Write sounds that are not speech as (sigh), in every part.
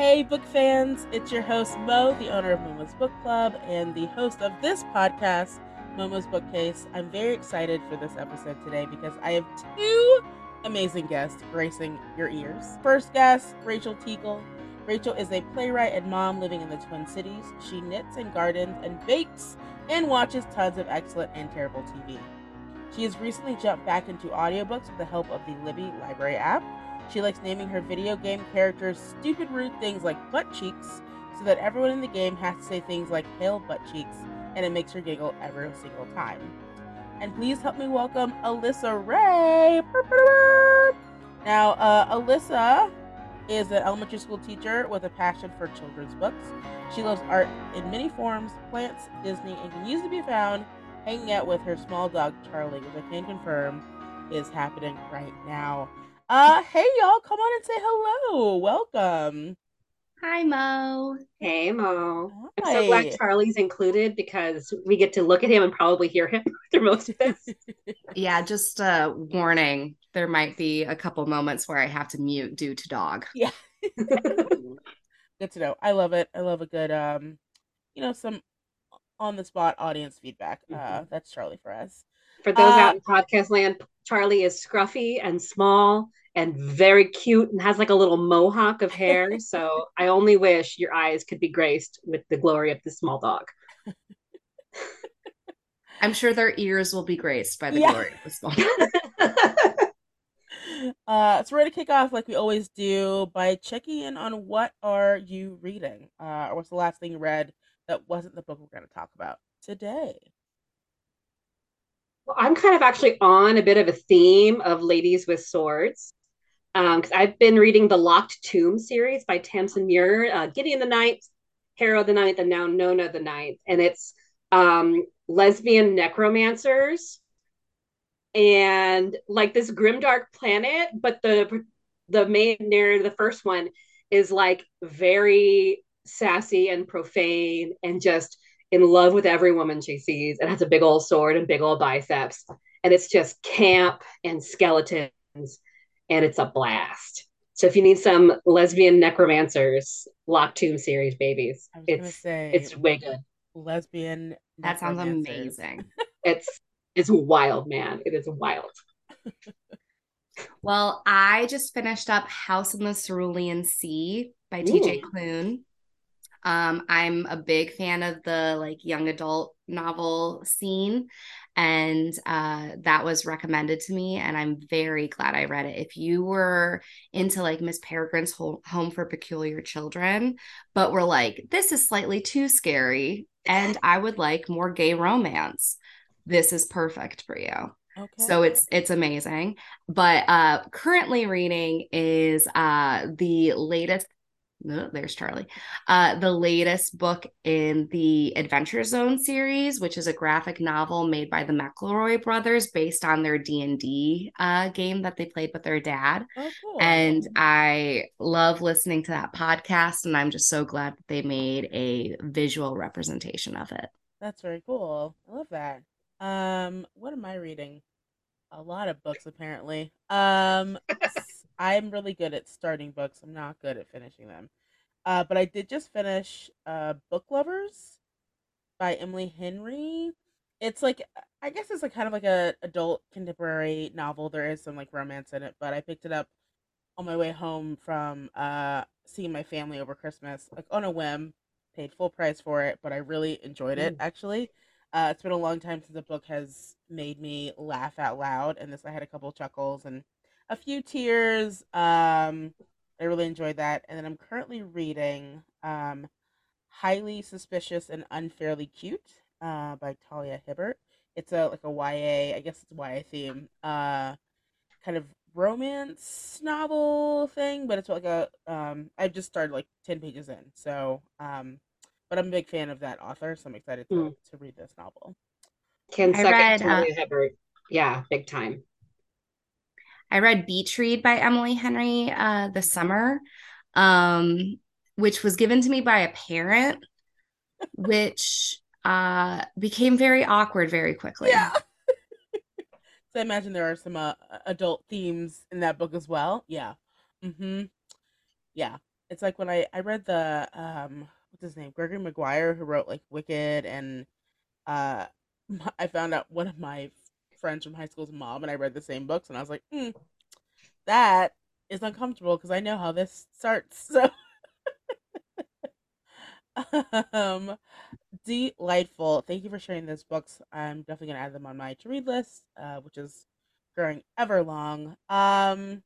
Hey, book fans, it's your host, Mo, the owner of Momo's Book Club and the host of this podcast, Momo's Bookcase. I'm very excited for this episode today because I have two amazing guests gracing your ears. First guest, Rachel Teagle. Rachel is a playwright and mom living in the Twin Cities. She knits and gardens and bakes and watches tons of excellent and terrible TV. She has recently jumped back into audiobooks with the help of the Libby Library app. She likes naming her video game characters stupid, rude things like butt cheeks so that everyone in the game has to say things like hail butt cheeks, and it makes her giggle every single time. And please help me welcome Alyssa Ray. Now, uh, Alyssa is an elementary school teacher with a passion for children's books. She loves art in many forms, plants, Disney, and can usually be found hanging out with her small dog Charlie, which I can confirm is happening right now. Uh, hey y'all, come on and say hello. Welcome. Hi, Mo. Hey, Mo. Hi. I'm so glad Charlie's included because we get to look at him and probably hear him (laughs) through most of this. (laughs) yeah, just a warning. There might be a couple moments where I have to mute due to dog. Yeah. (laughs) good to know. I love it. I love a good, um, you know, some on the spot audience feedback. Uh, mm-hmm. that's Charlie for us. For those uh, out in podcast land, Charlie is scruffy and small and very cute and has like a little mohawk of hair. (laughs) so I only wish your eyes could be graced with the glory of the small dog. (laughs) I'm sure their ears will be graced by the yeah. glory of the small (laughs) uh, so we're gonna kick off like we always do by checking in on what are you reading, uh, or what's the last thing you read that wasn't the book we're gonna talk about today. Well, I'm kind of actually on a bit of a theme of ladies with swords because um, I've been reading the Locked Tomb series by Tamsyn Muir, uh, Gideon the Ninth, Harrow the Ninth, and now Nona the Ninth, and it's um, lesbian necromancers and like this grimdark planet, but the the main narrative, the first one, is like very sassy and profane and just in love with every woman she sees and has a big old sword and big old biceps and it's just camp and skeletons and it's a blast. So if you need some lesbian necromancers, Lock Tomb series babies, it's say, it's way good. Lesbian. That sounds amazing. (laughs) it's it's wild, man. It is wild. well, I just finished up House in the Cerulean Sea by TJ Klune. Um, I'm a big fan of the like young adult novel scene and uh, that was recommended to me and i'm very glad i read it if you were into like miss peregrine's home for peculiar children but were like this is slightly too scary and i would like more gay romance this is perfect for you Okay. So it's it's amazing. But uh currently reading is uh the latest there's Charlie. Uh, the latest book in the Adventure Zone series, which is a graphic novel made by the McElroy brothers, based on their D and D uh, game that they played with their dad. Oh, cool. And I love listening to that podcast, and I'm just so glad that they made a visual representation of it. That's very cool. I love that. Um, what am I reading? A lot of books, apparently. Um. (laughs) I'm really good at starting books. I'm not good at finishing them. Uh, but I did just finish uh, Book Lovers by Emily Henry. It's like I guess it's like kind of like a adult contemporary novel. There is some like romance in it, but I picked it up on my way home from uh, seeing my family over Christmas, like on a whim. Paid full price for it, but I really enjoyed it. Mm. Actually, uh, it's been a long time since a book has made me laugh out loud, and this I had a couple chuckles and a few tears. Um, I really enjoyed that. And then I'm currently reading um, Highly Suspicious and Unfairly Cute uh, by Talia Hibbert. It's a like a YA, I guess it's a YA theme, uh, kind of romance novel thing, but it's like a um, I just started like ten pages in, so um, but I'm a big fan of that author, so I'm excited to, mm. to read this novel. Can second read, Talia uh, Hibbert, yeah, big time. I read Beach Read by Emily Henry uh, this summer, um, which was given to me by a parent, (laughs) which uh, became very awkward very quickly. Yeah. (laughs) so I imagine there are some uh, adult themes in that book as well. Yeah. Mm-hmm. Yeah. it's like when I I read the um what's his name Gregory Maguire who wrote like Wicked and uh (laughs) I found out one of my friends from high school's mom and I read the same books and I was like, mm, that is uncomfortable because I know how this starts. (laughs) So, um, delightful. Thank you for sharing those books. I'm definitely gonna add them on my to read list, uh, which is growing ever long. Um,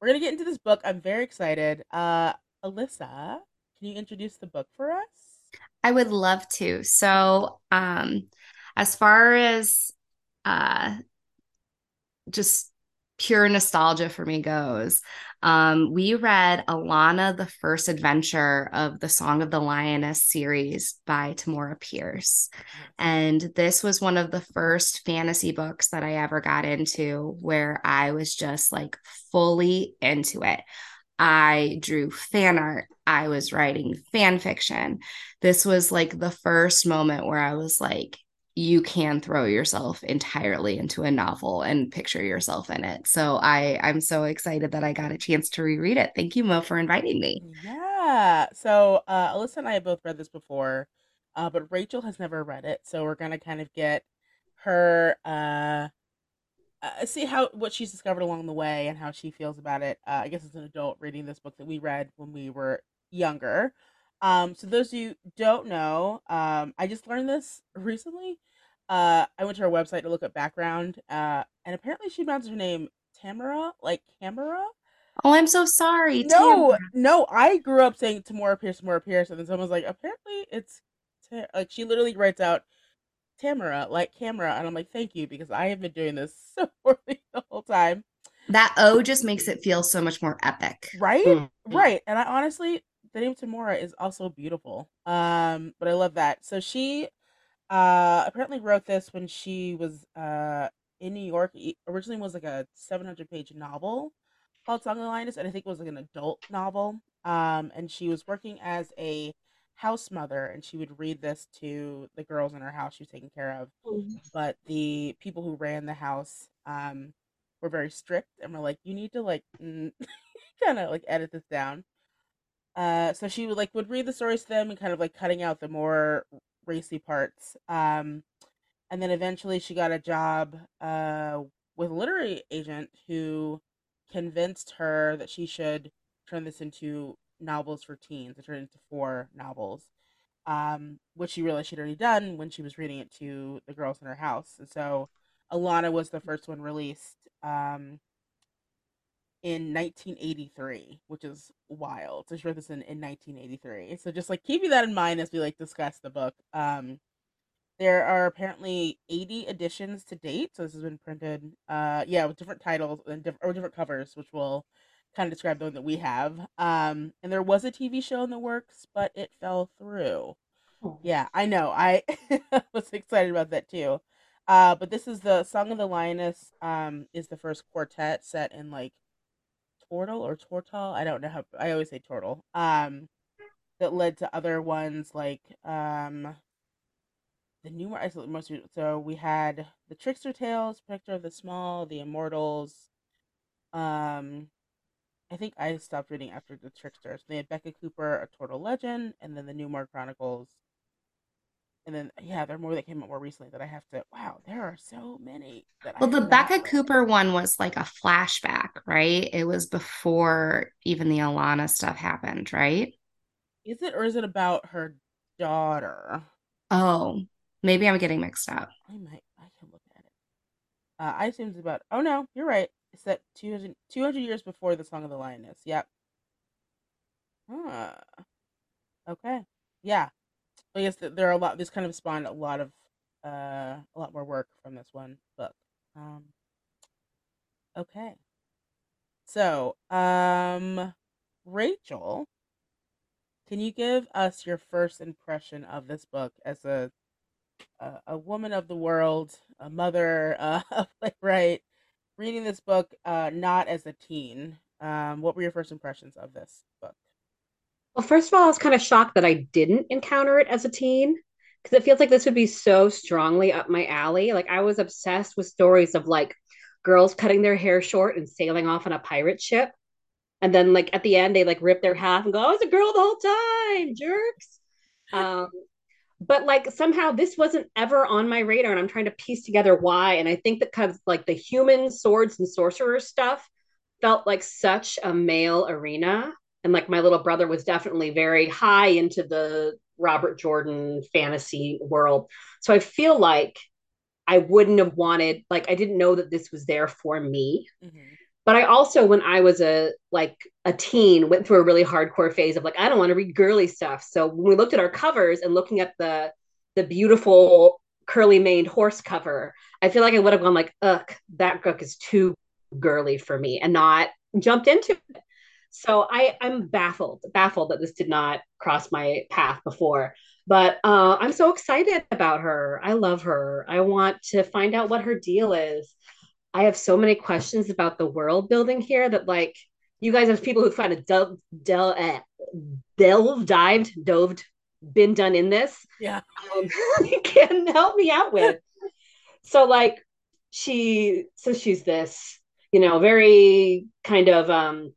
we're gonna get into this book. I'm very excited. Uh, Alyssa, can you introduce the book for us? I would love to. So, um, as far as uh, just pure nostalgia for me goes, um, we read Alanna, the first adventure of the Song of the Lioness series by Tamora Pierce. And this was one of the first fantasy books that I ever got into where I was just like fully into it. I drew fan art. I was writing fan fiction. This was like the first moment where I was like, you can throw yourself entirely into a novel and picture yourself in it. So I I'm so excited that I got a chance to reread it. Thank you, Mo, for inviting me. Yeah. So uh, Alyssa and I have both read this before, uh, but Rachel has never read it. So we're gonna kind of get her uh, uh, see how what she's discovered along the way and how she feels about it. Uh, I guess as an adult reading this book that we read when we were younger. Um, so those of you don't know, um, I just learned this recently. Uh, I went to her website to look up background, uh, and apparently she pronounced her name Tamara, like Camera. Oh, I'm so sorry. No, Tamara. no, I grew up saying Tamora Pierce, Tamora Pierce, and then someone's like, apparently it's Ta-, like she literally writes out Tamara, like camera, and I'm like, thank you because I have been doing this (laughs) so poorly the whole time. That O just makes it feel so much more epic. Right? Mm-hmm. Right. And I honestly the name Tamora is also beautiful. Um, but I love that. So she uh apparently wrote this when she was uh in New York. It originally was like a 700 page novel called Song of the Lioness, and I think it was like an adult novel. Um, and she was working as a house mother, and she would read this to the girls in her house she was taking care of. Mm-hmm. But the people who ran the house um were very strict and were like, "You need to like (laughs) kind of like edit this down." Uh, so she would like would read the stories to them and kind of like cutting out the more racy parts. Um, and then eventually she got a job uh, with a literary agent who convinced her that she should turn this into novels for teens. It turned into four novels, um, which she realized she'd already done when she was reading it to the girls in her house. And so Alanna was the first one released. Um, in 1983, which is wild. So she wrote this in, in 1983. So just like keeping that in mind as we like discuss the book. Um, there are apparently 80 editions to date. So this has been printed, uh, yeah, with different titles and different or different covers, which will kind of describe the one that we have. Um, and there was a TV show in the works, but it fell through. Oh. Yeah, I know. I (laughs) was excited about that too. Uh, but this is the Song of the Lioness. Um, is the first quartet set in like Tortle or Tortal. I don't know how I always say Tortle. Um, that led to other ones like um, the new most so we had the Trickster Tales, Protector of the Small, the Immortals. Um, I think I stopped reading after the Tricksters. They had Beka Cooper, A Tortle Legend, and then the Numair Chronicles, and then yeah, there are more that came out more recently that I have to. Wow, there are so many. well, the Beka Cooper one was like a flashback, right? It was before even the Alanna stuff happened, right? Is it or is it about her daughter? Oh, maybe I'm getting mixed up. I might. I can look at it. Uh, I assume it's about. Oh no, you're right. It's that 200, 200 years before the Song of the Lioness. Yep. Huh. Okay. Yeah. I guess there are a lot. This kind of spawned a lot of uh, a lot more work from this one book. Um, okay, so um, Rachel, can you give us your first impression of this book as a a, a woman of the world, a mother, uh, (laughs) a playwright, reading this book uh, not as a teen? Um, what were your first impressions of this book? Well, first of all, I was kind of shocked that I didn't encounter it as a teen because it feels like this would be so strongly up my alley. Like I was obsessed with stories of like girls cutting their hair short and sailing off on a pirate ship. and then like at the end they like rip their half and go, "I was a girl the whole time, jerks." Um, but like somehow this wasn't ever on my radar, and I'm trying to piece together why. And I think that because like the human swords and sorcerers stuff felt like such a male arena, and like my little brother was definitely very high into the Robert Jordan fantasy world. So I feel like I wouldn't have wanted like I didn't know that this was there for me. Mm-hmm. But I also, when I was a like a teen, went through a really hardcore phase of like, I don't want to read girly stuff. So when we looked at our covers and looking at the the beautiful curly maned horse cover, I feel like I would have gone like, ugh, that book is too girly for me and not jumped into it. So I, I'm baffled, baffled that this did not cross my path before. But uh, I'm so excited about her. I love her. I want to find out what her deal is. I have so many questions about the world building here that like you guys as people who've kind of del- del- uh, delved, dived, doved, been done in this. Yeah. Um, (laughs) can help me out with. So like she so she's this, you know, very kind of um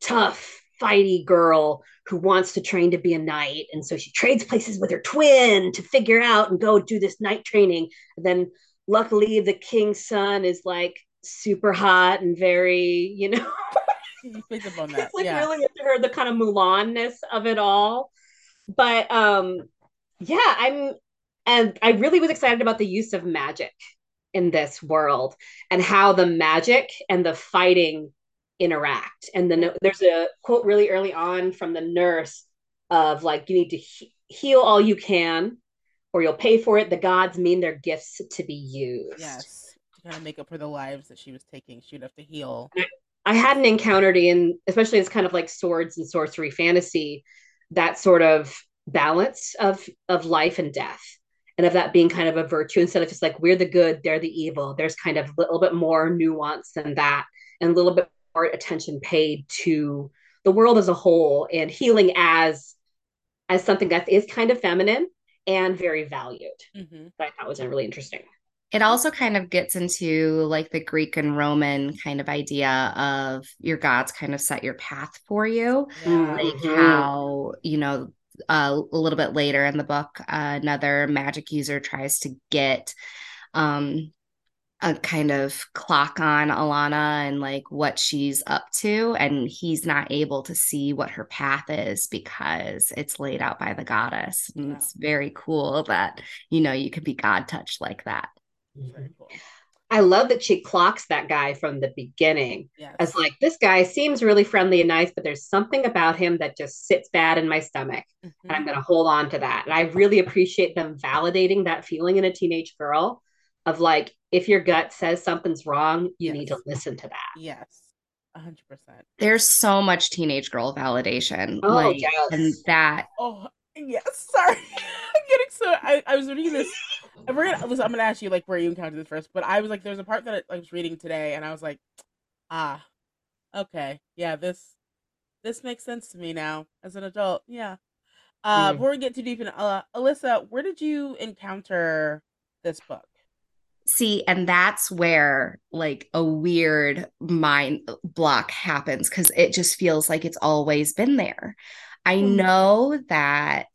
tough, fighty girl who wants to train to be a knight. And so she trades places with her twin to figure out and go do this knight training. And then luckily the king's son is like super hot and very, you know. it's (laughs) like yeah. really into her the kind of Mulanness of it all. But um yeah, I'm and I really was excited about the use of magic in this world and how the magic and the fighting interact. And then there's a quote really early on from the nurse of like, you need to he- heal all you can or you'll pay for it. The gods mean their gifts to be used. Yes. To kind of make up for the lives that she was taking, she would have to heal. I hadn't encountered in, especially as kind of like swords and sorcery fantasy, that sort of balance of of life and death and of that being kind of a virtue instead of just like we're the good they're the evil there's kind of a little bit more nuance than that and a little bit attention paid to the world as a whole and healing as as something that is kind of feminine and very valued. Mm-hmm. That I thought was really interesting. It also kind of gets into like the Greek and Roman kind of idea of your gods kind of set your path for you. Yeah. Like mm-hmm. how, you know, uh, a little bit later in the book, uh, another magic user tries to get um a kind of clock on Alanna and like what she's up to. And he's not able to see what her path is because it's laid out by the goddess. And yeah. it's very cool that, you know, you can be God touched like that. Cool. I love that she clocks that guy from the beginning yes. as like, this guy seems really friendly and nice, but there's something about him that just sits bad in my stomach. Mm-hmm. And I'm going to hold on to that. And I really appreciate them validating that feeling in a teenage girl of like if your gut says something's wrong you yes. need to listen to that. Yes. 100% there's so much teenage girl validation oh, like yes. and that oh yes. Sorry. (laughs) I'm getting so I, I was reading this I'm gonna, listen, I'm gonna ask you like where you encountered this first but i was like there's a part that i was reading today and i was like ah okay. Yeah this this makes sense to me now as an adult. Yeah. Uh mm. before we get too deep in uh, alyssa where did you encounter this book See, and that's where like a weird mind block happens because it just feels like it's always been there. I mm. know that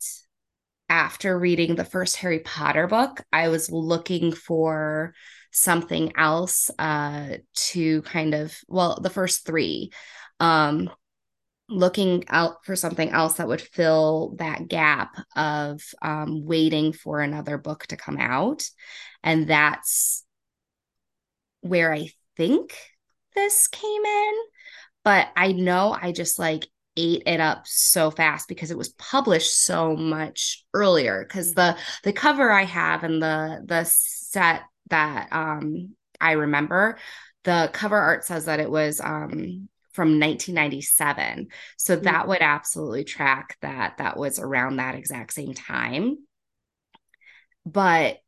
after reading the first Harry Potter book, I was looking for something else uh to kind of well the first 3 um looking out for something else that would fill that gap of um, waiting for another book to come out. And that's where I think this came in. But I know I just like ate it up so fast because it was published so much earlier because the the cover I have and the the set that um I remember the cover art says that it was um from 1997. So mm-hmm. that would absolutely track that that was around that exact same time. But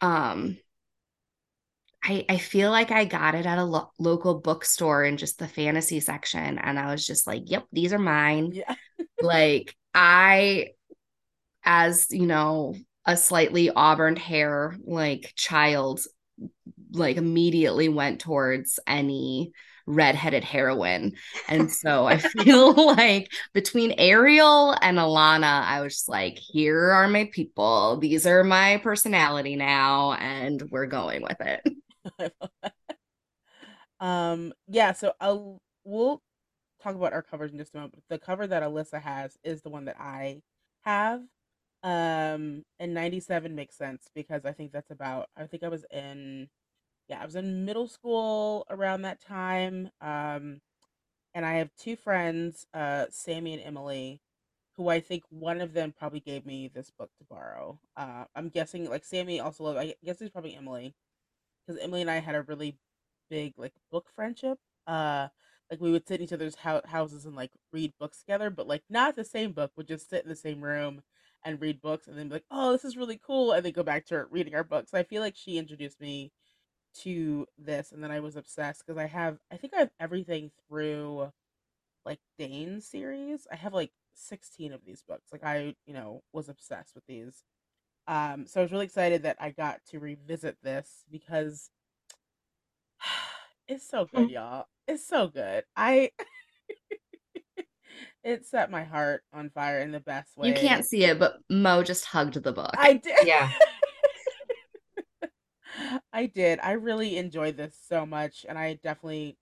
um I, I feel like I got it at a lo- local bookstore in just the fantasy section. And I was just like, yep, these are mine. Yeah. (laughs) like, I, as you know, a slightly auburn hair like child, like immediately went towards any redheaded heroine. And so I (laughs) feel like between Ariel and Alana, I was just like, here are my people. These are my personality now, and we're going with it. (laughs) um, yeah, so I'll we'll talk about our covers in just a moment. The cover that Alyssa has is the one that I have. Um, and 97 makes sense because I think that's about, I think I was in, yeah, I was in middle school around that time. Um, and I have two friends, uh, Sammy and Emily, who I think one of them probably gave me this book to borrow. Uh, I'm guessing like Sammy also loved, I guess it's probably Emily because Emily and I had a really big like book friendship. Uh, like we would sit in each other's ho- houses and like read books together, but like not the same book. Would just sit in the same room and read books, and then be like, "Oh, this is really cool," and then go back to reading our books. I feel like she introduced me to this, and then I was obsessed because I have, I think I have everything through like Daine's series. I have like sixteen of these books. Like I, you know, was obsessed with these. Um, so I was really excited that I got to revisit this because (sighs) it's so good, y'all. It's so good. I (laughs) it set my heart on fire in the best way. You can't see it, but Mo just hugged the book. I did. Yeah. (laughs) (laughs) I did. I really enjoyed this so much, and I definitely,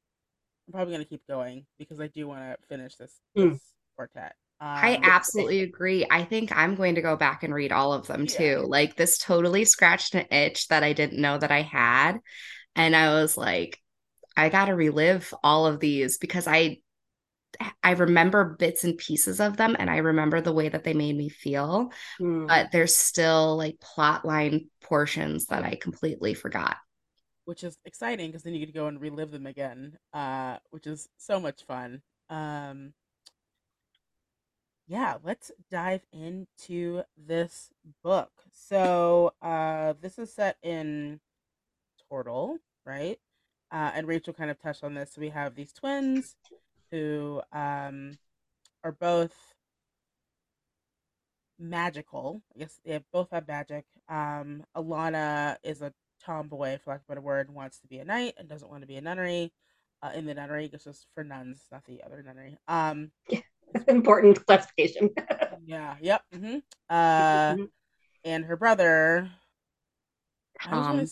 I'm probably gonna keep going because I do want to finish this, Mm. this quartet. Um, I absolutely agree. I think I'm going to go back and read all of them Yeah. too. Like this totally scratched an itch that I didn't know that I had. And I was like, I got to relive all of these because I I remember bits and pieces of them and I remember the way that they made me feel, Hmm. but there's still like plot line portions that I completely forgot. which is exciting because then you could go and relive them again, uh, which is so much fun. Um, yeah, let's dive into this book. So, uh, this is set in Tortle, right? Uh, and Rachel kind of touched on this. So we have these twins who um, are both magical. I guess they both have magic. Um, Alanna is a tomboy, for lack of a better word, wants to be a knight and doesn't want to be a nunnery. Uh, in the nunnery, this is for nuns, not the other nunnery. Um, (laughs) Important classification. (laughs) yeah, yep. hmm Uh, Mhm. and her brother. I always wanna Um,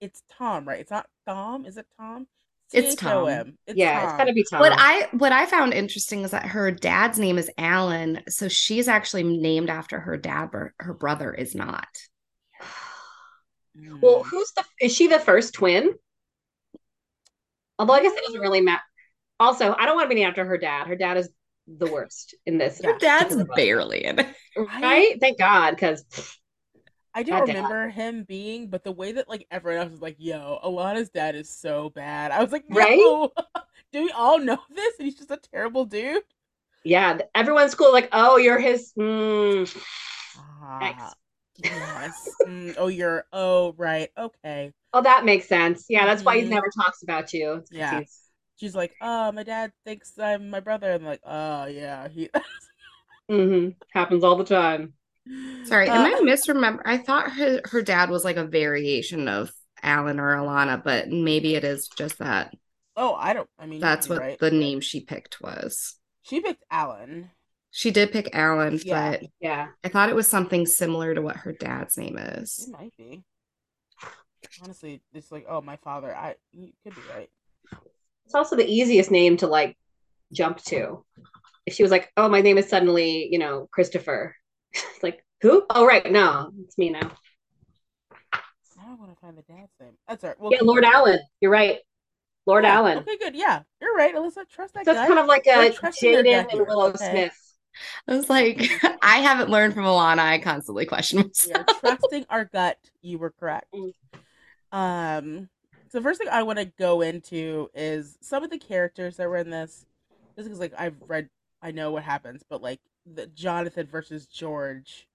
it's Tom, right? It's not Tom. Is it Tom? It's Tom. T-H-O-M. It's yeah, Tom. it's gotta be Tom. what I what I found interesting is that her dad's name is Alan, so she's actually named after her dad, but her brother is not. (sighs) well, who's the is she the first twin? Although I guess it doesn't really matter. Also, I don't want to be named after her dad. Her dad is the worst in this. Yeah. Her dad's barely in it. right. Thank God, because I Goddamn. remember him being, but the way that like everyone else was like, "Yo, Alanna's dad is so bad," I was like, Right? (laughs) Do we all know (laughs) this?" And he's just a terrible dude. yeah, everyone's cool. Like, oh, you're his. Mm, Ah, yes. Mm, oh, you're. Oh, right. Okay. oh, that makes sense. Yeah, that's why he Mhm. never talks about you. Yeah. She's like, "Oh, my dad thinks I'm my brother." I'm like, "Oh, yeah." He. (laughs) mhm, Happens all the time. Sorry, Uh, am I misremember? I thought her her dad was like a variation of Alan or Alanna, but maybe it is just that. Oh, I don't. I mean, That's what right. the name she picked was. She picked Alan. She did pick Alan, Yeah. but Yeah. I thought it was something similar to what her dad's name It is. might be. Honestly, it's like, oh, my father. I you could be right. It's also the easiest name to like jump to. If she was like, "Oh, my name is suddenly, you know, Christopher," it's (laughs) like, who? Oh, right, no, it's me now. Now I want to find the dad's name. That's all right. We'll Yeah, Lord going. Alan. You're right, Lord Yeah, Alan. Okay, good. Yeah, you're right, Alyssa. Trust that So guy. it's kind of like a trusting their Jaden and Willow okay? Smith. I was like, (laughs) I haven't learned from Alanna. I constantly question We myself. are trusting our gut. You were correct. Mm. Um, so the first thing I want to go into is some of the characters that were in this. Just because, like, I've read, I know what happens, but like the Jonathan versus George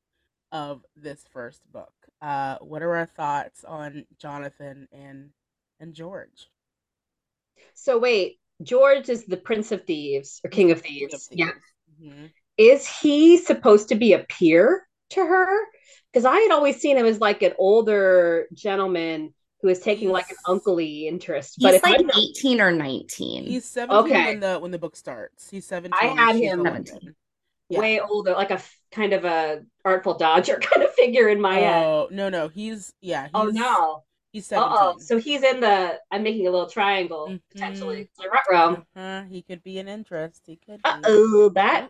of this first book. Uh, what are our thoughts on Jonathan and and George? So wait, George is the Prince of Thieves or King of King Thieves. Yeah. hmm Is he supposed to be a peer to her? Because I had always seen him as like an older gentleman who is taking like an He's- unclely interest. He's but if like I'm not- 18 or 19. He's seventeen Okay. when the when the book starts. He's seventeen. I had him- 11. Yeah. way older, like a kind of a artful dodger (laughs) kind of figure in my head. Oh no no he's yeah he's, Oh no! he's Uh seventeen. oh! So he's in the. I'm making a little triangle Mhm. potentially. Like uh-huh. he could be an interest. He could. Oh! That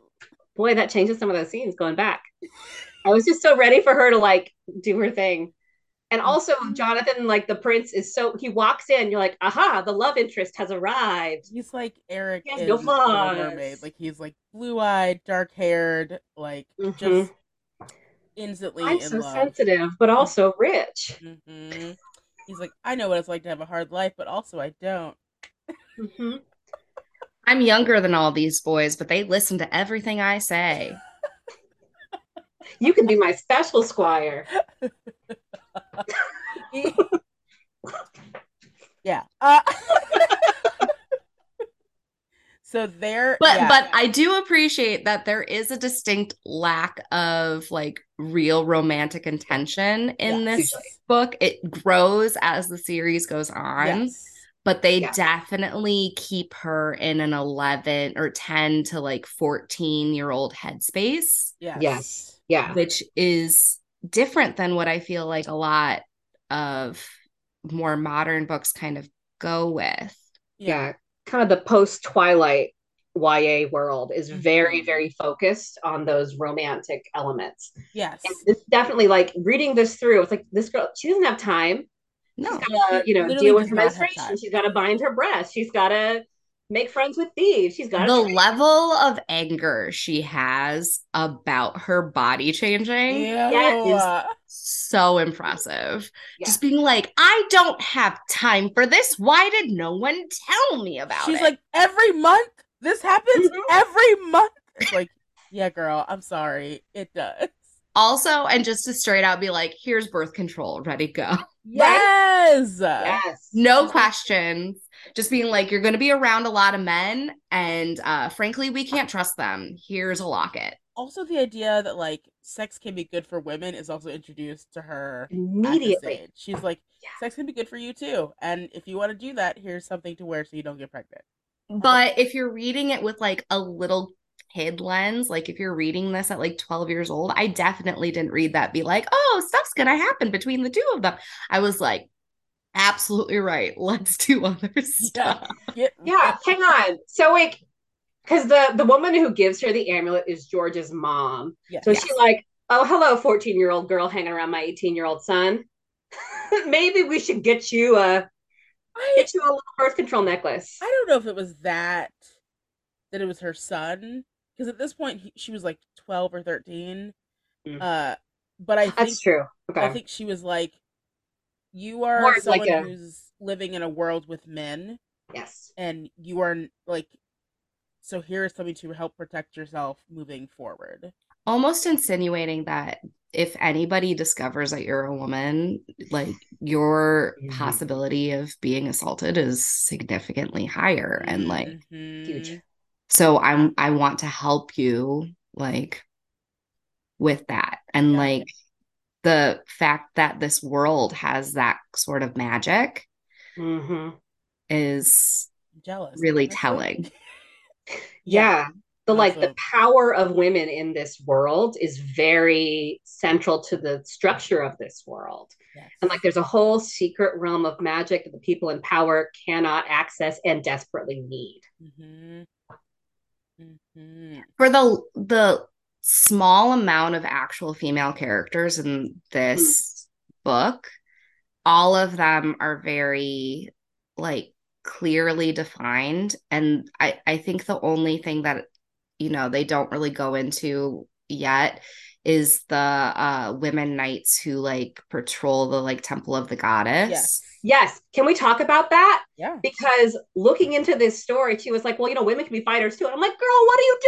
boy, that changes some of those scenes going back. I was just so ready for her to like do her thing. And also, Mhm. Jonathan, like the prince, is so he walks in. You're like, aha, the love interest has arrived. He's like Eric He has no flaws. Mermaid. Like he's like blue eyed, dark haired, like Mhm. just instantly I'm in so love. sensitive, but also rich. hmm He's like, I know what it's like to have a hard life, but also I don't. hmm I'm younger than all these boys, but they listen to everything I say. You can be my special squire. (laughs) yeah. Uh, (laughs) so there, But yeah. but I do appreciate that there is a distinct lack of like real romantic intention in Yes. this book. It grows as the series goes on. Yes. but they Yeah. definitely keep her in an 11 or 10 to like 14 year old headspace Yes. Yes. Yeah. which is different than what i feel like a lot of more modern books kind of go with yeah kind of the post twilight YA world is very Mhm. very focused on those romantic elements. Yes. And it's definitely like reading this through. It's like this girl she doesn't have time. no She's got to you know Literally deal with her menstruation. She's got to bind her breast. She's got to make friends with thieves. She's got the to level of anger she has about her body changing Yeah. Is so impressive Yeah. just being like i don't have time for this why did no one tell me about She's it She's like, every month this happens Mhm. every month. It's like, (laughs) yeah, girl, I'm sorry. It does. Also, and just to straight out be like, here's birth control, ready, go. (laughs) Yes. yes. No questions. Just being like, you're going to be around a lot of men, and uh, frankly, we can't trust them. Here's a locket. Also, the idea that like sex can be good for women is also introduced to her Immediately. She's like, Yeah. sex can be good for you too, and if you want to do that, here's something to wear so you don't get pregnant. But if you're reading it with like a little kid lens, like if you're reading this at like 12 years old, I definitely didn't read that, be like, oh, stuff's going to happen between the two of them. I was like, absolutely right. (laughs) Let's do other stuff. Get- Yeah, hang on. So like because the the woman who gives her the amulet is George's mom. Yes. So Yes. she's like, "Oh, hello, fourteen year old girl hanging around my eighteen year old son. (laughs) Maybe we should get you a I, get you a little birth control necklace." I don't know if it was that that it was her son because at this point he, she was like 12 or 13 Mm. uh but i think That's true. Okay. i think she was like you are More like someone a- who's living in a world with men yes. and you are like so here is something to help protect yourself moving forward Almost insinuating that if anybody discovers that you're a woman, like your Mhm. possibility of being assaulted is significantly higher. And like, Mhm. Huge. So i'm i want to help you like with that and Yeah. like the fact that this world has that sort of magic hmm is jealous really honestly. telling (laughs) Yeah. The like the power of women in this world is very central to the structure of this world. yes. And like there's a whole secret realm of magic that the people in power cannot access and desperately need. Mhm. Mhm. for the the small amount of actual female characters in this book all of them are very like clearly defined and i i think the only thing that you know they don't really go into yet is the uh women knights who like patrol the like temple of the goddess yes Yes. Can we talk about that? yeah Because looking into this story, she was like, well, you know, women can be fighters too. And I'm like, girl, what are you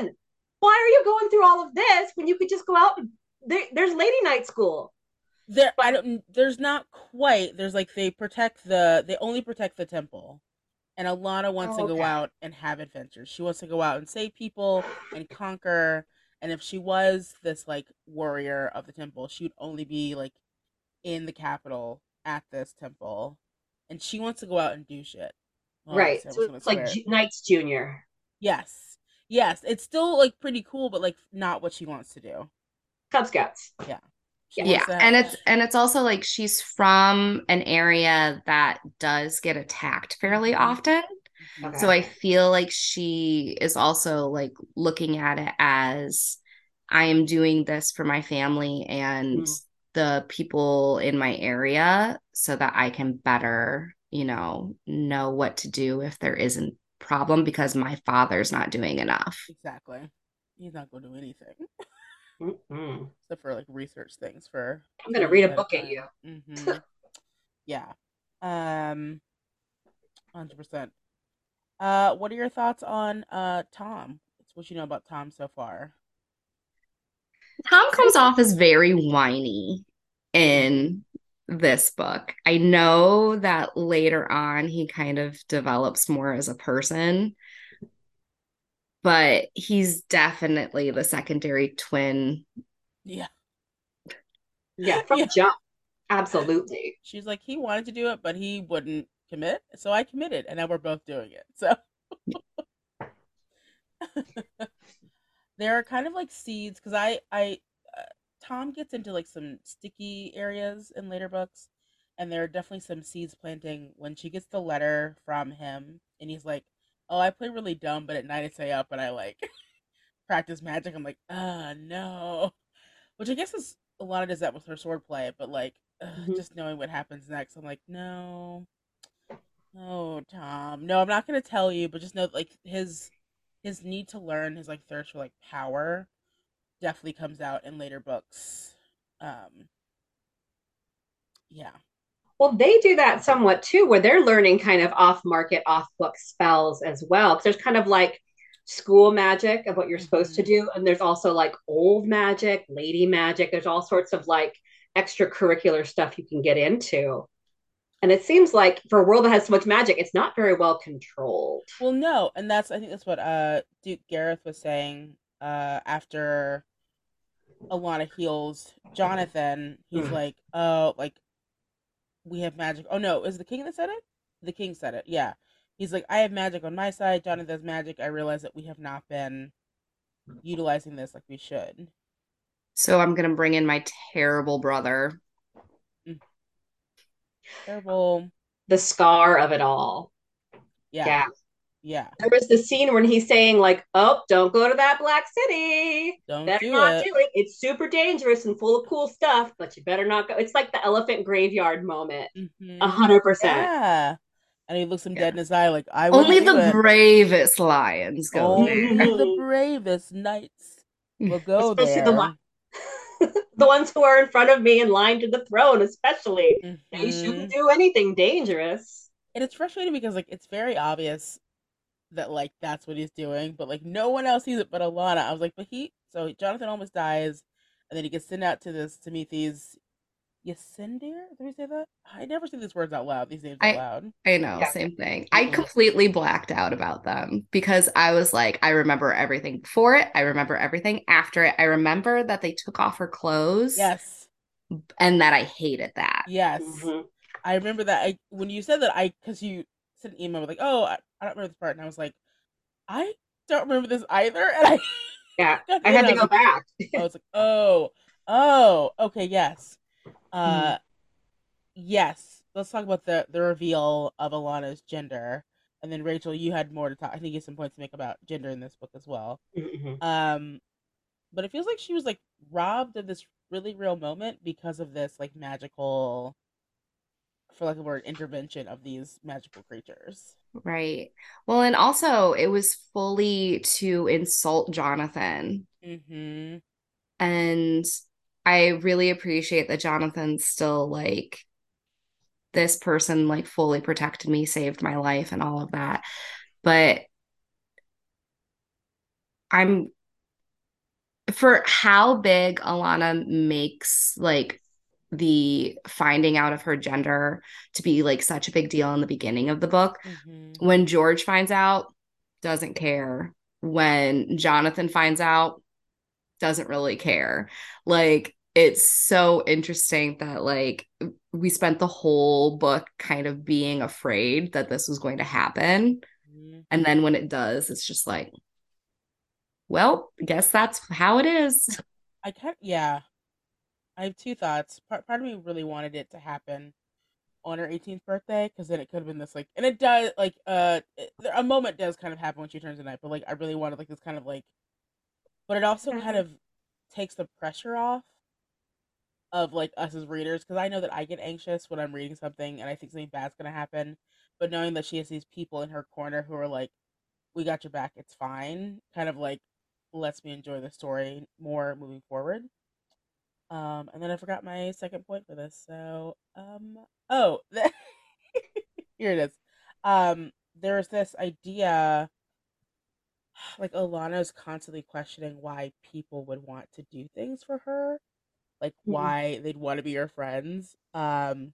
doing? Why are you going through all of this when you could just go out and there, there's lady night school? there i don't there's not quite there's like they protect the they only protect the temple and Alanna wants Oh, to go okay. out and have adventures she wants to go out and save people and conquer and if she was this like warrior of the temple she would only be like in the capital at this temple, and she wants to go out and do shit. Well, right. So it's like swear. Ju- Knights Junior. yes, yes, it's still like pretty cool, but like not what she wants to do. Cub Scouts. She yeah wants to- and it's and it's also like she's from an area that does get attacked fairly often. Okay. so i feel like she is also like looking at it as i am doing this for my family and Mm. the people in my area so that i can better you know know what to do if there isn't problem because my father's not doing enough exactly. He's not going to do anything Mm-mm. (laughs) except for like research things for. I'm gonna read a book at time. you. Mhm. yeah. Um. Hundred percent. Uh, what are your thoughts on uh Thom? What's what you know about Thom so far? Thom comes off as very whiny in this book. I know that later on he kind of develops more as a person, but he's definitely the secondary twin. Yeah. Yeah, (laughs) from Yeah. jump. Absolutely. She's like he wanted to do it, but he wouldn't commit, so I committed, and now we're both doing it. So. (laughs) there are kind of like seeds because I I uh, Thom gets into like some sticky areas in later books, and there are definitely some seeds planting when she gets the letter from him, and he's like, "Oh, I play really dumb, but at night I stay up and I like (laughs) practice magic." I'm like, "Ah, no," which I guess is a lot of does that with her sword play, but like ugh, Mhm. just knowing what happens next, I'm like, no. No, Thom. No, I'm not gonna tell you, but just know like his his need to learn, his like thirst for like power, definitely comes out in later books. Um, yeah, Well, they do that somewhat too, where they're learning kind of off market, off book spells as well. 'Cause there's kind of like school magic of what you're supposed to Mhm. do. And there's also like old magic, lady magic. There's all sorts of like extracurricular stuff you can get into. And it seems like for a world that has so much magic, it's not very well controlled. Well, no, and that's I think that's what uh Duke Gareth was saying uh after Alanna heals Jonathan. He's Mm. like, "Oh, like we have magic." Oh no, is the king that said it? The king said it. Yeah. He's like, "I have magic on my side, Jonathan has magic. I realize that we have not been utilizing this like we should." So I'm going to bring in my terrible brother. Terrible. The scar of it all. Yeah. Yeah. Yeah. There was the scene when he's saying, like, oh, don't go to that black city. Don't better do not it. do it. It's super dangerous and full of cool stuff, but you better not go. It's like the elephant graveyard moment. Mhm. A hundred percent. Yeah. And he looks him Yeah. dead in his eye like, "I wouldn't Only the it." bravest lions go Only there. the bravest knights will go (laughs) Especially there. the one- (laughs) the ones who are in front of me in line to the throne, especially. They Mhm. shouldn't do anything dangerous. And it's frustrating because like it's very obvious that like that's what he's doing, but like no one else sees it but Alanna. I was like, but he so Jonathan almost dies, and then he gets sent out to this to meet these Ysandir. Did we say that? I never say these words out loud. These names out loud. I know, Yeah. same thing. I Mhm. completely blacked out about them because I was like, I remember everything before it. I remember everything after it. I remember that they took off her clothes Yes, and that I hated that. yes. Mhm. I remember that. I when you said that, I because you sent an email like, oh, I, I don't remember this part, and I was like, I don't remember this either, (laughs) and I Yeah. I had to hit. go back. I was like, oh, oh, okay, yes. Uh, yes. Let's talk about the the reveal of Alanna's gender, and then Rachel, you had more to talk. I think you have some points to make about gender in this book as well. Mhm. Um, but it feels like she was like robbed of this really real moment because of this like magical, for like a word, intervention of these magical creatures. Right. Well, and also it was fully to insult Jonathan. Mm-hmm. And I really appreciate that Jonathan's still like this person like fully protected me, saved my life and all of that. But I'm for how big Alanna makes like the finding out of her gender to be like such a big deal in the beginning of the book. Mm-hmm. When George finds out, doesn't care. When Jonathan finds out, doesn't really care. Like it's so interesting that like we spent the whole book kind of being afraid that this was going to happen. Mm-hmm. And then when it does, it's just like, well, guess that's how it is. (laughs) I can't, yeah. I have two thoughts. Part, part of me really wanted it to happen on her 18th birthday because then it could have been this like, and it does like uh a moment does kind of happen when she turns a night, but like I really wanted like this kind of like, but it also kind of takes the pressure off of like us as readers because I know that I get anxious when I'm reading something and I think something bad's gonna happen, but knowing that she has these people in her corner who are like, "We got your back, it's fine," kind of like lets me enjoy the story more moving forward. Um, and then I forgot my second point for this. So, um, oh, (laughs) here it is. Um, there's this idea, like Alanna is constantly questioning why people would want to do things for her like mm-hmm. why they'd want to be your friends. Um,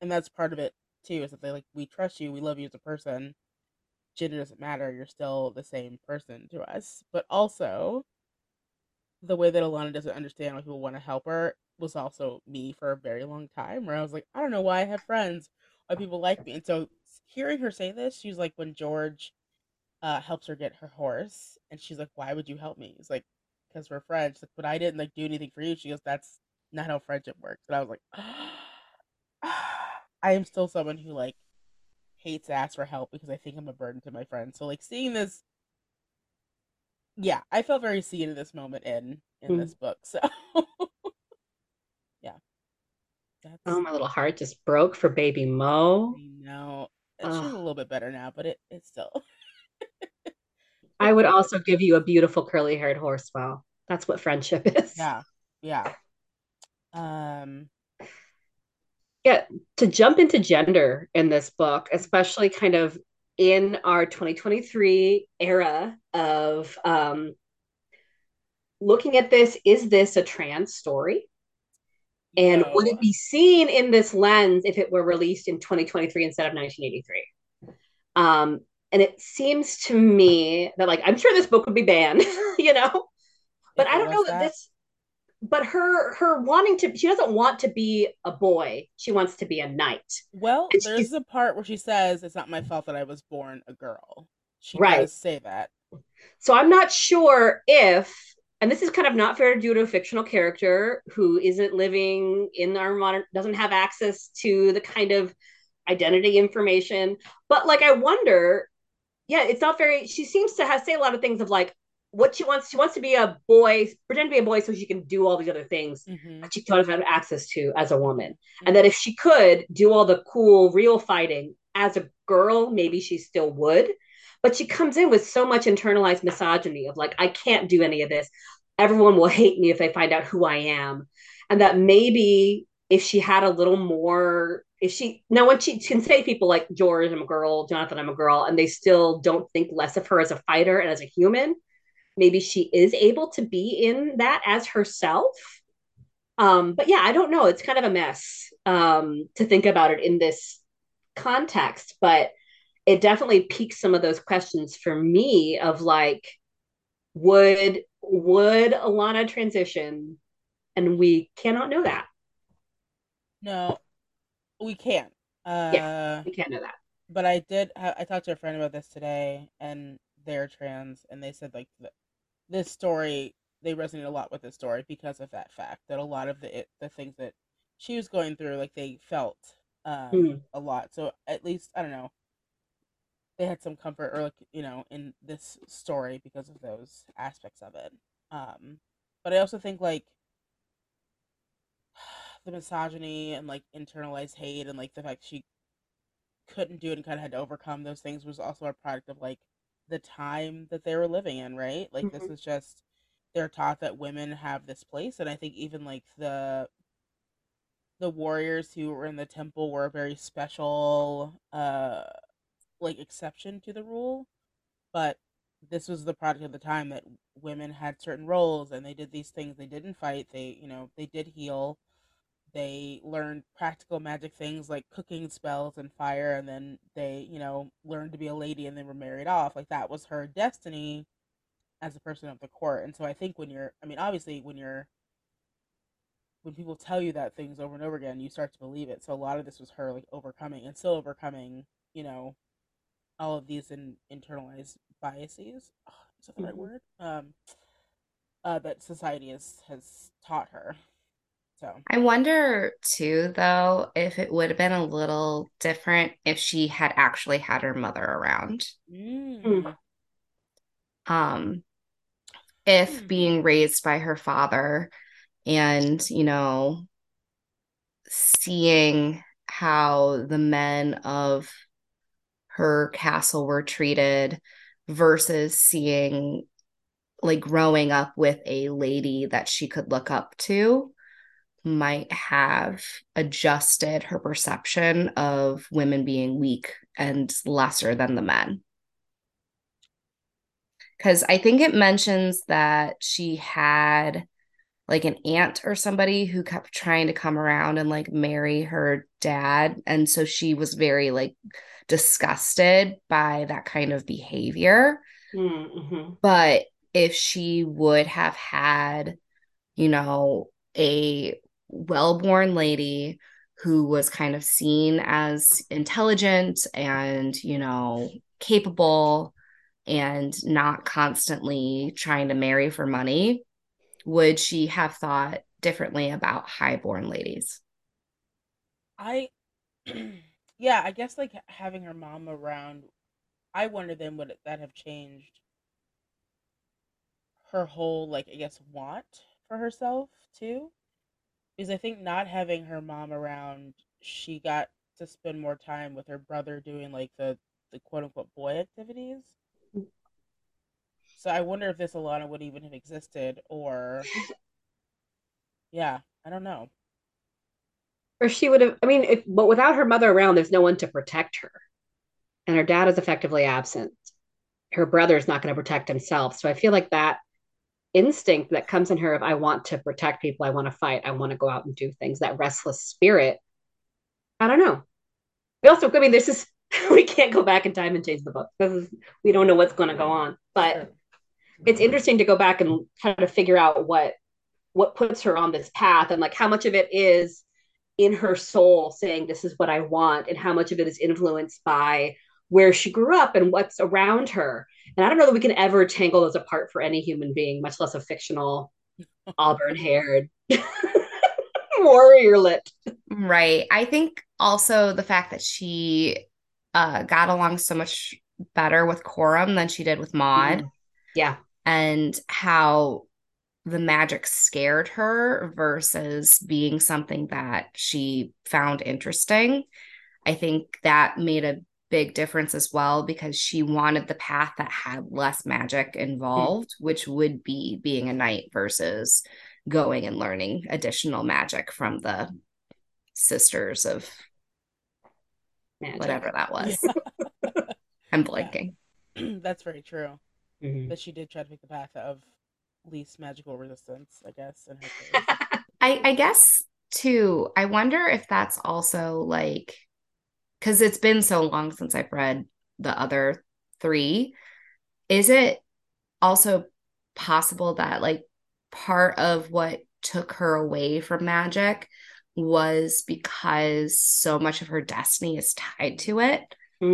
and that's part of it too. Is that they like we trust you, we love you as a person. Gender doesn't matter. You're still the same person to us. But also, the way that Alanna doesn't understand why people want to help her was also me for a very long time. Where I was like, I don't know why I have friends, why people like me. And so hearing her say this, she's like, when George uh, helps her get her horse, and she's like, "Why would you help me?" He's like, "Because we're friends." like, but I didn't like do anything for you. She goes, "That's not how friendship works. And I was like, (sighs) I am still someone who like hates to ask for help because I think I'm a burden to my friends. So like seeing this, yeah, I felt very seen in this moment in in mm. this book. So (laughs) yeah, That's... oh my little heart just broke for baby Mo. I know she's a little bit better now, but it it's still. (laughs) I would also give you a beautiful curly haired horse. Well, that's what friendship (laughs) is. Yeah, yeah. Um, yeah, to jump into gender in this book, especially kind of in our 2023 era of um, looking at this, is this a trans story? And no. would it be seen in this lens if it were released in 2023 instead of 1983? Um, and it seems to me that, like, I'm sure this book would be banned, (laughs) you know, but if I don't know that, that. this but her her wanting to she doesn't want to be a boy. She wants to be a knight. Well and there's a part where she says it's not my fault that i was born a girl. She right. does say that. So i'm not sure if and this is kind of not fair to do to a fictional character who isn't living in our modern doesn't have access to the kind of identity information. But like i wonder yeah it's not very she seems to have say a lot of things of like what she wants she wants to be a boy pretend to be a boy so she can do all these other things mm-hmm. that she doesn't have access to as a woman mm-hmm. and that if she could do all the cool real fighting as a girl maybe she still would but she comes in with so much internalized misogyny of like i can't do any of this everyone will hate me if they find out who i am and that maybe if she had a little more if she now when she can say people like george i'm a girl jonathan i'm a girl and they still don't think less of her as a fighter and as a human. Maybe she is able to be in that as herself. Um but yeah i don't know. It's kind of a mess um to think about it in this context but it definitely piques some of those questions for me of like would would alanna transition? And we cannot know that. No we can't uh yeah we can't know that. but i did i talked to a friend about this today and they're trans and they said like this story they resonate a lot with this story because of that fact that a lot of the it, the things that she was going through like they felt um, mm. a lot. So at least i don't know they had some comfort or like you know in this story because of those aspects of it. Um but i also think like the misogyny and like internalized hate and like the fact she couldn't do it and kind of had to overcome those things was also a product of like the time that they were living in, right? Like mm-hmm. this is just they're taught that women have this place and I think even like the the warriors who were in the temple were a very special uh like exception to the rule. But this was the product of the time that women had certain roles and they did these things. They didn't fight, they you know, they did heal they learned practical magic things like cooking spells and fire and then they you know learned to be a lady and then were married off like that was her destiny as a person of the court and so i think when you're i mean obviously when you're when people tell you that things over and over again, you start to believe it. So a lot of this was her like overcoming and still overcoming, you know, all of these in, internalized biases. Oh, is that the right Mhm. word? Um, uh, that society has has taught her. So I wonder too, though, if it would have been a little different if she had actually had her mother around. mm. Um, if Hmm. being raised by her father and, you know, seeing how the men of her castle were treated versus seeing like growing up with a lady that she could look up to might have adjusted her perception of women being weak and lesser than the men. Because I think it mentions that she had like an aunt or somebody who kept trying to come around and like marry her dad. And so she was very like disgusted by that kind of behavior. Mm-hmm. But if she would have had, you know, a well born lady who was kind of seen as intelligent and, you know, capable and not constantly trying to marry for money, would she have thought differently about highborn ladies? I, (clears throat) yeah, I guess like having her mom around, I wonder then would that have changed her whole like I guess want for herself too? Because I think not having her mom around, she got to spend more time with her brother doing like the the quote unquote boy activities. So I wonder if this Alanna would even have existed or yeah, I don't know. Or she would have, I mean, if, but without her mother around, there's no one to protect her. And her dad is effectively absent. Her brother's not going to protect himself. So I feel like that instinct that comes in her of, I want to protect people, I want to fight, I want to go out and do things, that restless spirit. I don't know. We also, I mean, this is, (laughs) we can't go back in time and change the book. This is, we don't know what's going to go on. But it's interesting to go back and kind of figure out what what puts her on this path and like how much of it is in her soul saying this is what I want and how much of it is influenced by where she grew up and what's around her. And I don't know that we can ever tangle those apart for any human being, much less a fictional (laughs) auburn haired (laughs) warrior lit. Right. I think also the fact that she uh, got along so much better with Coram than she did with Maude, Mm. Yeah. and how the magic scared her versus being something that she found interesting. I think that made a big difference as well because she wanted the path that had less magic involved, which would be being a knight versus going and learning additional magic from the sisters of Magic. whatever that was. Yeah. (laughs) I'm blanking. (clears throat) That's very true. Mhm. That she did try to pick the path of least magical resistance, I guess, in her case. (laughs) I I guess too. I wonder if that's also like because it's been so long since I've read the other three. Is it also possible that like part of what took her away from magic was because so much of her destiny is tied to it?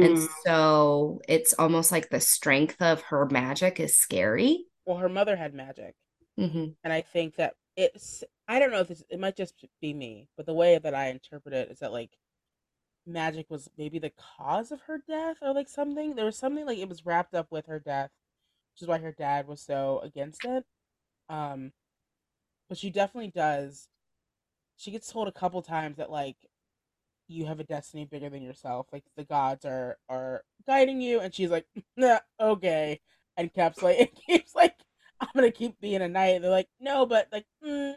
And Mm. so it's almost like the strength of her magic is scary. well, her mother had magic, hmm and I think that it's I don't know if this it might just be me, but the way that I interpret it is that like magic was maybe the cause of her death or like something. There was something like it was wrapped up with her death, which is why her dad was so against it. Um, but she definitely does. She gets told a couple times that like you have a destiny bigger than yourself. Like the gods are are guiding you, and she's like, (laughs) nah, okay, and keeps like (laughs) it keeps like I'm gonna keep being a knight. And they're like, no, but like mm,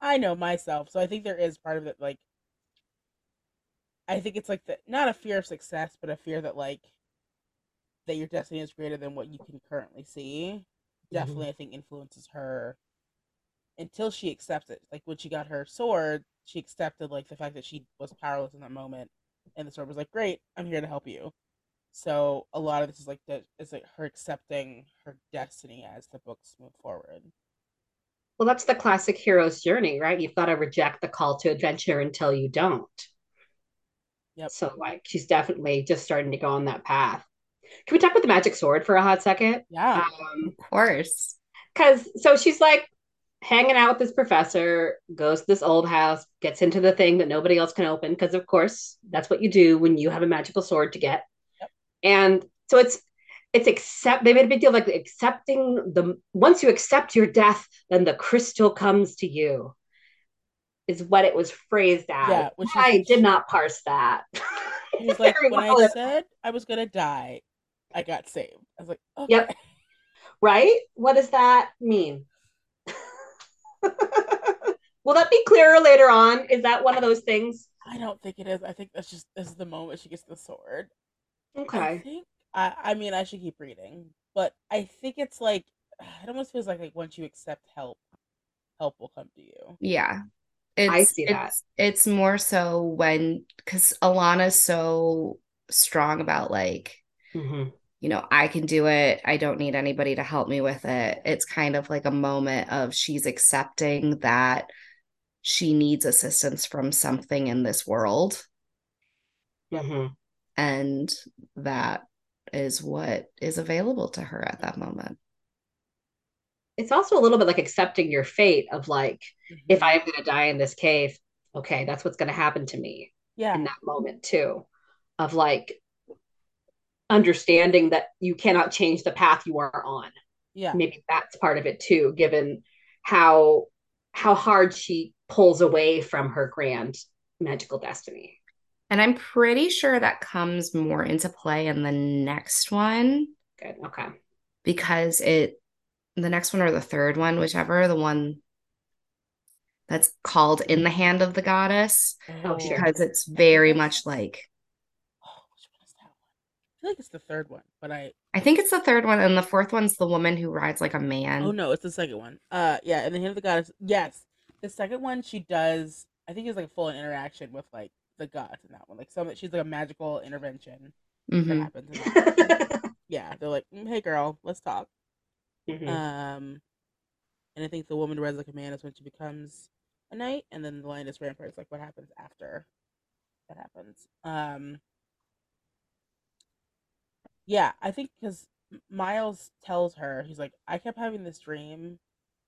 I know myself, so I think there is part of it like I think it's like the not a fear of success, but a fear that like that your destiny is greater than what you can currently see. Mm-hmm. Definitely, I think influences her until she accepts it. Like when she got her sword, she accepted like the fact that she was powerless in that moment, and the sword was like, "Great, I'm here to help you." So a lot of this is like that is like her accepting her destiny as the books move forward. Well, that's the classic hero's journey, right? You've got to reject the call to adventure until you don't. Yep. So, like, she's definitely just starting to go on that path. Can we talk about the magic sword for a hot second? Yeah. Um, Of course. because so she's like hanging out with this professor, goes to this old house, gets into the thing that nobody else can open, because of course that's what you do when you have a magical sword to get. Yep. And so it's it's accept they made a big deal like accepting the once you accept your death, then the crystal comes to you. Is what it was phrased as. Yeah, which is- I did not parse that. (laughs) He's (laughs) like, when well. I said I was gonna die, I got saved. I was like, okay. Yep. right? What does that mean? (laughs) Will that be clearer later on? Is that one of those things? I don't think it is. I think that's just this is the moment she gets the sword. I Okay. think I I mean I should keep reading, but I think it's like (sighs) it almost feels like like once you accept help, help will come to you. Yeah. It's, I see that. It's, it's more so when, because Alanna's so strong about like, Mhm. you know, I can do it. I don't need anybody to help me with it. It's kind of like a moment of she's accepting that she needs assistance from something in this world. Mhm. And that is what is available to her at that moment. It's also a little bit like accepting your fate of like, if Mhm. I am going to die in this cave, okay, that's what's going to happen to me yeah in that moment too, of like understanding that you cannot change the path you are on. yeah maybe that's part of it too given how how hard she pulls away from her grand magical destiny And I'm pretty sure that comes more into play in the next one. good okay because it the next one or the third one whichever the one that's called in the hand of the goddess Oh, sure. because it's very much like Oh, which one is that one? I feel like it's the third one, but I i think it's the third one and the fourth one's the woman who rides like a man oh no, it's the second one. Uh, yeah, in the hand of the goddess. Yes, the second one she does. I think it's like a full interaction with like the gods in that one. Like some, she's like a magical intervention that Mhm. happens. In that one. (laughs) yeah, they're like, "Mm, hey girl, let's talk. Mhm. Um, and I think the woman who rides like a man is when she becomes a knight, and then the lioness rampant is like what happens after that happens. Um, yeah, I think because Myles tells her he's like, I kept having this dream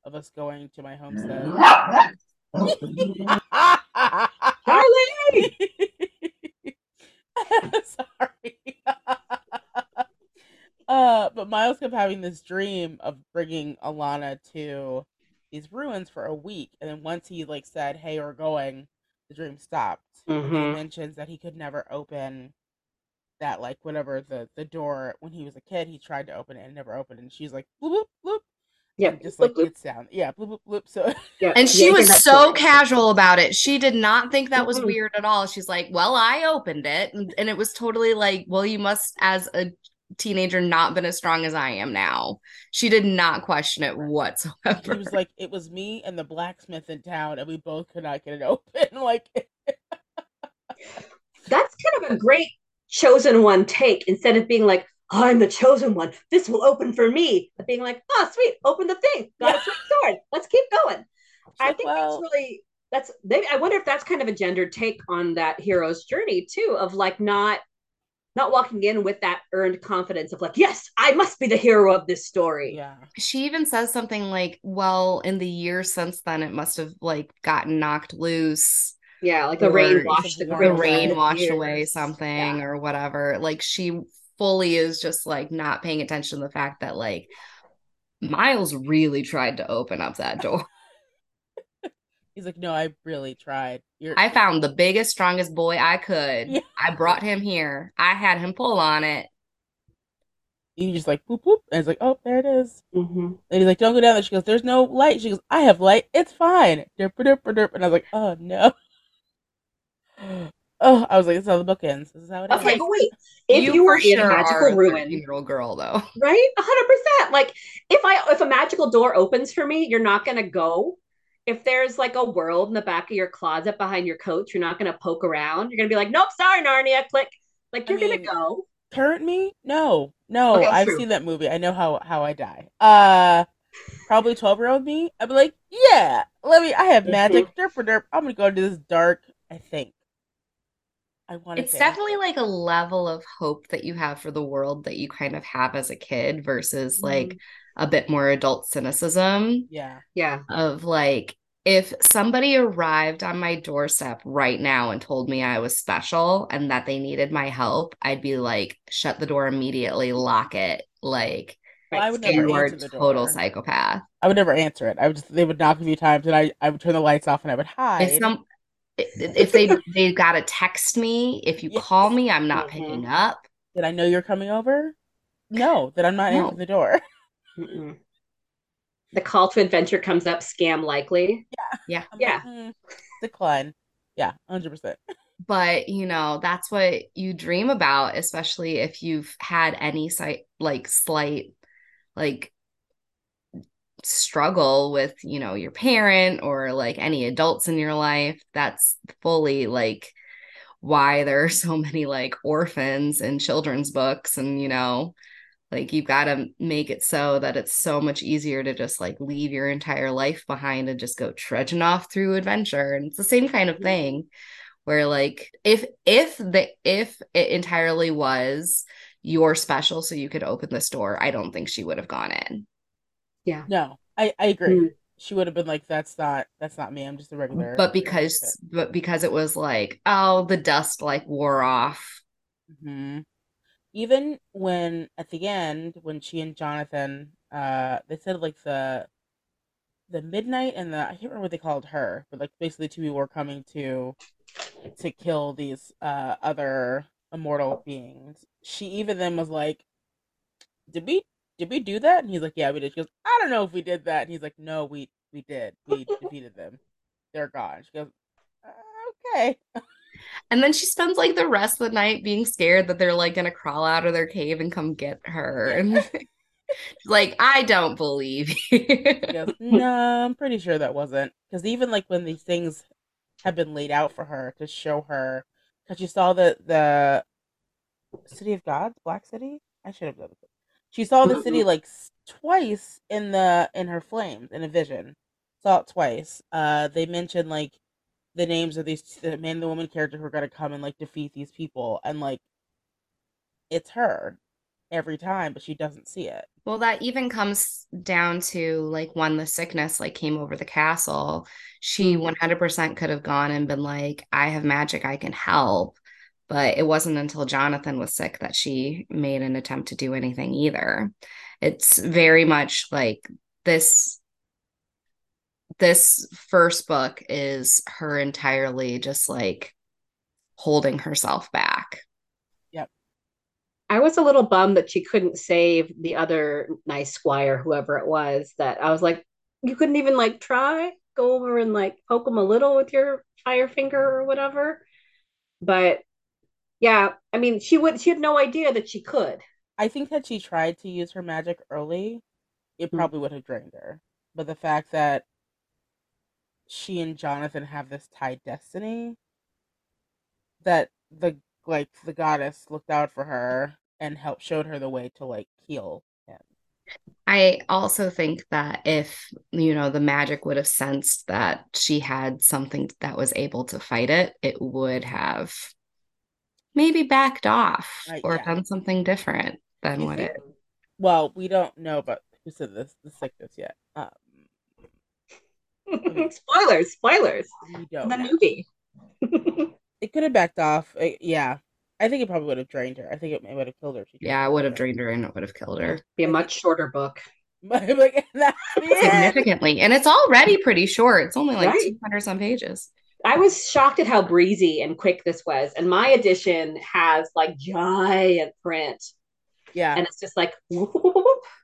of us going to my homestead. (laughs) (laughs) Charlie! (laughs) Sorry. Uh, but Myles kept having this dream of bringing Alanna to these ruins for a week, and then once he like said, "Hey, we're going," the dream stopped. He Mhm. mentions that he could never open that like whatever the the door when he was a kid. He tried to open it and never opened, and she's like, "Bloop bloop bloop," yeah and just bloop, like bloop. gets down. Yeah, bloop bloop bloop. So (laughs) yeah and she yeah, was so correct. casual about it she did not think that was weird at all she's like well i opened it and, and it was totally like well you must as a teenager not been as strong as i am now. She did not question it whatsoever. He was like, "It was me and the blacksmith in town, and we both could not get it (laughs) open." like, (laughs) that's kind of a great chosen one take instead of being like oh, i'm the chosen one. This will open for me but being like oh sweet open the thing. Got Yeah. a sweet sword let's keep going. She's I like, think well, that's really that's maybe I wonder if that's kind of a gendered take on that hero's journey too, of like not not walking in with that earned confidence of like, yes, I must be the hero of this story. yeah, she even says something like well in the years since then it must have like gotten knocked loose Yeah, like the rain washed the, the the rain away. washed Years. away something Yeah. or whatever like she fully is just like not paying attention to the fact that like myles really tried to open up that door he's like, "No, I really tried." You're, i found the biggest strongest boy i could Yeah. i brought him here i had him pull on it you just like boop boop, and it's like, "Oh, there it is." Mhm. And he's like, "Don't go down there." She goes, "There's no light." She goes, "I have light. It's fine." Derp, derp, derp. And I was like, "Oh no." (gasps) Oh, I was like, "This is how the book ends. This is how it ends." Okay, but wait. (laughs) If you, were for in a magical a ruin, 13-year-old girl though right? hundred percent. Like if I if a magical door opens for me, you're not gonna go. If there's like a world in the back of your closet behind your coat, you're not gonna poke around. You're gonna be like, nope, sorry, Narnia, click. Like you're mean, gonna go. Current me? No, no. Okay, I've true. seen that movie. I know how how I die. Uh, probably twelve year old me. I'd be like, Yeah, let me. I have magic. Derp for derp. I'm gonna go into this dark. I think. I want. It's definitely like a level of hope that you have for the world that you kind of have as a kid versus mm-hmm. like a bit more adult cynicism. Yeah. Yeah. Of like, if somebody arrived on my doorstep right now and told me I was special and that they needed my help, I'd be like, shut the door immediately, lock it. Like, well, I would never answer the total door. psychopath. I would never answer it. I would just they would knock a few times and I, I would turn the lights off and I would hide. If some if they they gotta text me, if you yes. call me, I'm not mm-hmm. picking up. Did I know you're coming over? (laughs) No, that I'm not no. answering the door. (laughs) Mm-mm. The call to adventure comes up scam likely. Yeah. Yeah. yeah. mm, decline. Yeah, 100%. But, you know, that's what you dream about, especially if you've had any site like slight like struggle with, you know, your parent or like any adults in your life. That's fully like why there are so many like orphans in children's books and, you know, like you've got to make it so that it's so much easier to just like leave your entire life behind and just go trudging off through adventure and it's the same kind of thing where like if if the if it entirely was you're special so you could open this door i don't think she would have gone in. Yeah. No i i agree. Mm. she would have been like that's not that's not me i'm just a regular but because but because it was like oh the dust like wore off. Mm-hmm even when at the end when she and Jonathan uh they said like the the midnight and the I can't remember what they called her, but like basically two people were coming to to kill these uh other immortal beings. She even then was like, Did we did we do that? And he's like, Yeah, we did. She goes, I don't know if we did that. And he's like, No, we we did. We (laughs) defeated them. They're gone. She goes, uh, Okay. (laughs) And then she spends like the rest of the night being scared that they're like gonna crawl out of their cave and come get her. And like, I don't believe (laughs) no, I'm pretty sure that wasn't. Because even like when these things have been laid out for her to show her, because you saw the the city of gods, Black City. I should have done it. She saw the city like twice in the in her flames in a vision. Saw it twice. Uh, they mentioned like the names of these the man and the woman character who are gonna come and like defeat these people and like it's her every time but she doesn't see it well that even comes down to like when the sickness like came over the castle she 100% mm-hmm. could have gone and been like i have magic i can help but it wasn't until jonathan was sick that she made an attempt to do anything either it's very much like this this first book is her entirely just like holding herself back. Yep. I was a little bummed that she couldn't save the other nice squire, whoever it was. That I was like, you couldn't even like try go over and like poke him a little with your fire finger or whatever. But yeah, I mean, she would. She had no idea that she could. I think that she tried to use her magic early. It mm-hmm. probably would have drained her. But the fact that she and Jonathan have this tied destiny that the like the goddess looked out for her and helped showed her the way to like heal him. I also think that if you know the magic would have sensed that she had something that was able to fight it, it would have maybe backed off uh, or yeah. done something different than what it. Well, we don't know about who said this the sickness yet. (laughs) Spoilers, spoilers. The movie. (laughs) it could have backed off. It, yeah. I think it probably would have drained her. I think it would have killed her. Yeah, I would have drained her and it would have killed her. Be a much shorter book. (laughs) Significantly. And it's already pretty short. It's only like right. 200 some pages. I was shocked at how breezy and quick this was. And my edition has like giant print. Yeah. And it's just like,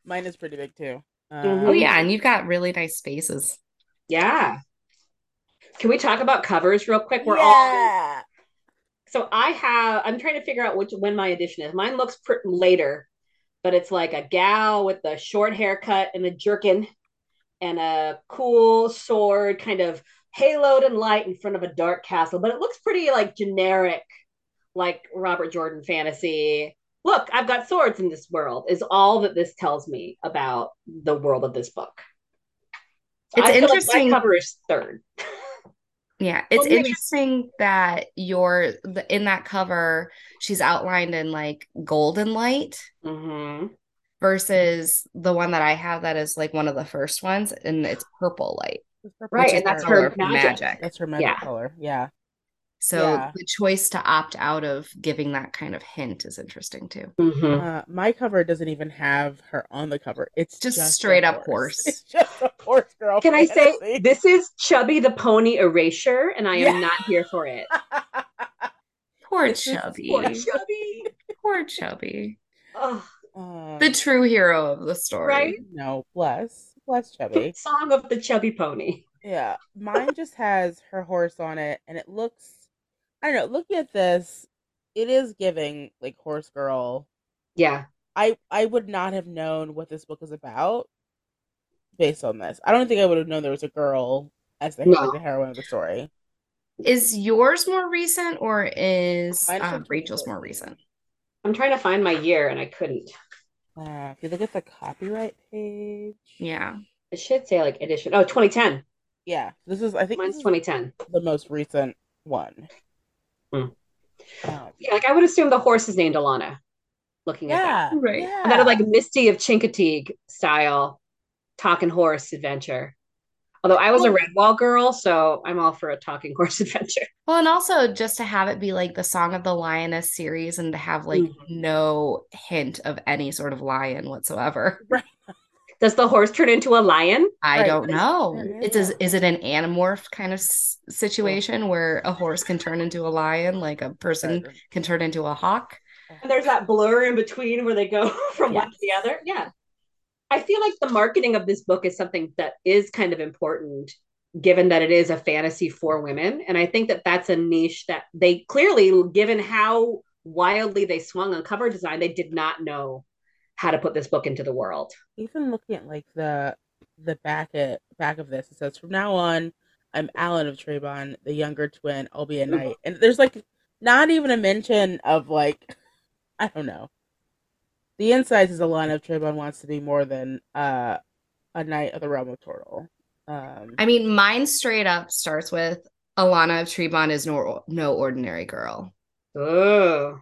mine is pretty big too. Um, oh, yeah. And you've got really nice spaces. Yeah. Can we talk about covers real quick? We're yeah. all so I have I'm trying to figure out which when my edition is. Mine looks pr- later, but it's like a gal with a short haircut and a jerkin and a cool sword, kind of haloed and light in front of a dark castle. But it looks pretty like generic, like Robert Jordan fantasy. Look, I've got swords in this world. Is all that this tells me about the world of this book. It's I feel like interesting. my cover is third. Yeah, (laughs) it's Well, interesting that your the, in that cover she's outlined in like golden light hmm versus the one that I have that is like one of the first ones and it's purple light. Purple Right, and that's the her color of magic. That's her magic Yeah. color. Yeah. So Yeah. the choice to opt out of giving that kind of hint is interesting too. hmm Uh, my cover doesn't even have her on the cover. It's Just just, straight up horse. (laughs) It's just a horse girl. Can I say this is Chubby the Pony erasure, and I am Yeah. not here for it. (laughs) Poor This Chubby. Poor Chubby. Poor Chubby. Oh, um, The true hero of the story. Right? no, bless, bless Chubby. song of the Chubby Pony. Yeah, mine just has her horse on it, and it looks. I don't know. Looking at this, it is giving like horse girl. Yeah. I I would not have known what this book is about based on this. I don't think I would have known there was a girl as the, No. like, the heroine of the story. Is yours more recent or is um, Rachel's more recent? I'm trying to find my year and I couldn't. Uh, if you look at the copyright page, Yeah. It should say like edition. Oh, 2010. yeah, this is I think Mine's 2010. the most recent one. Hmm. Um, Yeah, like I would assume the horse is named Alanna. Looking at that. yeah, Right. Yeah. Another like Misty of Chincoteague style talking horse adventure. Although I was a. Redwall girl, so I'm all for a talking (laughs) horse adventure. Well, and also just to have it be like the Song of the Lioness series and to have like Mhm. no hint of any sort of lion whatsoever. Does the horse turn into a lion? I Right. don't know. It's yeah. is, is it an anamorph kind of s- situation where a horse can turn into a lion, like a person can turn into a hawk? And there's that blur in between where they go (laughs) from one to the other. Yeah. I feel like the marketing of this book is something that is kind of important given that it is a fantasy for women and I think that that's a niche that they clearly given how wildly they swung on cover design they did not know how to put this book into the world. even looking at like the the back at back of this, it says from now on, I'm Alan of Trebond, the younger twin. I'll be a knight, and there's like not even a mention of like (laughs) I don't know. The inside is Alanna of Trebond wants to be more than uh a knight of the realm of Tortall. Um, I mean, mine straight up starts with Alanna of Trebond is no no ordinary girl. Oh.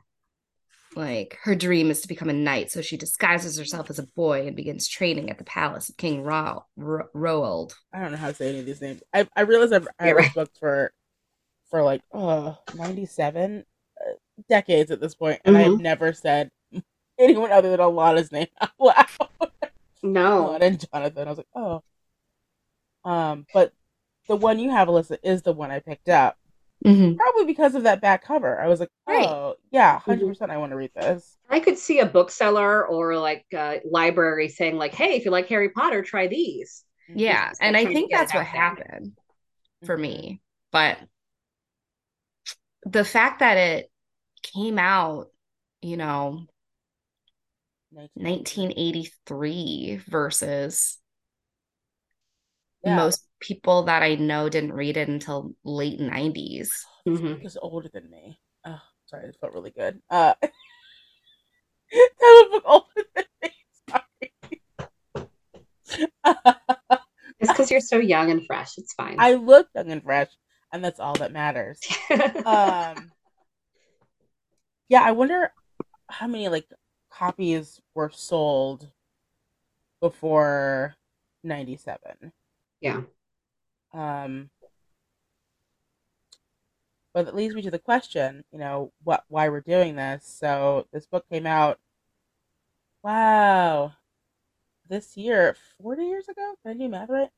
Like her dream is to become a knight, so she disguises herself as a boy and begins training at the palace of King Ro- Ro- Roald. I don't know how to say any of these names. I I realize I've I read right. books for for like uh 97 uh, decades at this point, and I've never said (laughs) anyone other than Alanna's name out loud. (laughs) No. Alanna and Jonathan. I was like, oh. Um, but the one you have, Alyssa, is the one I picked up. Mhm. Probably because of that back cover. I was like, Right. oh yeah, hundred percent. I want to read this. I could see a bookseller or like a library saying like, "Hey, if you like Harry Potter, try these." Yeah, Just and I think that's what happened for me. But the fact that it came out, you know, 1983 versus Yeah. most people that I know didn't read it until late 90s. This Mhm. book is older than me. Oh, sorry, it felt really good. Uh, (laughs) that book older than me. Sorry. It's because you're so young and fresh. It's fine. I look young and fresh, and that's all that matters. (laughs) Um, yeah, I wonder how many like copies were sold before '97. Yeah. Um, but that leads me to the question, you know, what why we're doing this. So this book came out. Wow, this year, forty years ago. Did I do math right?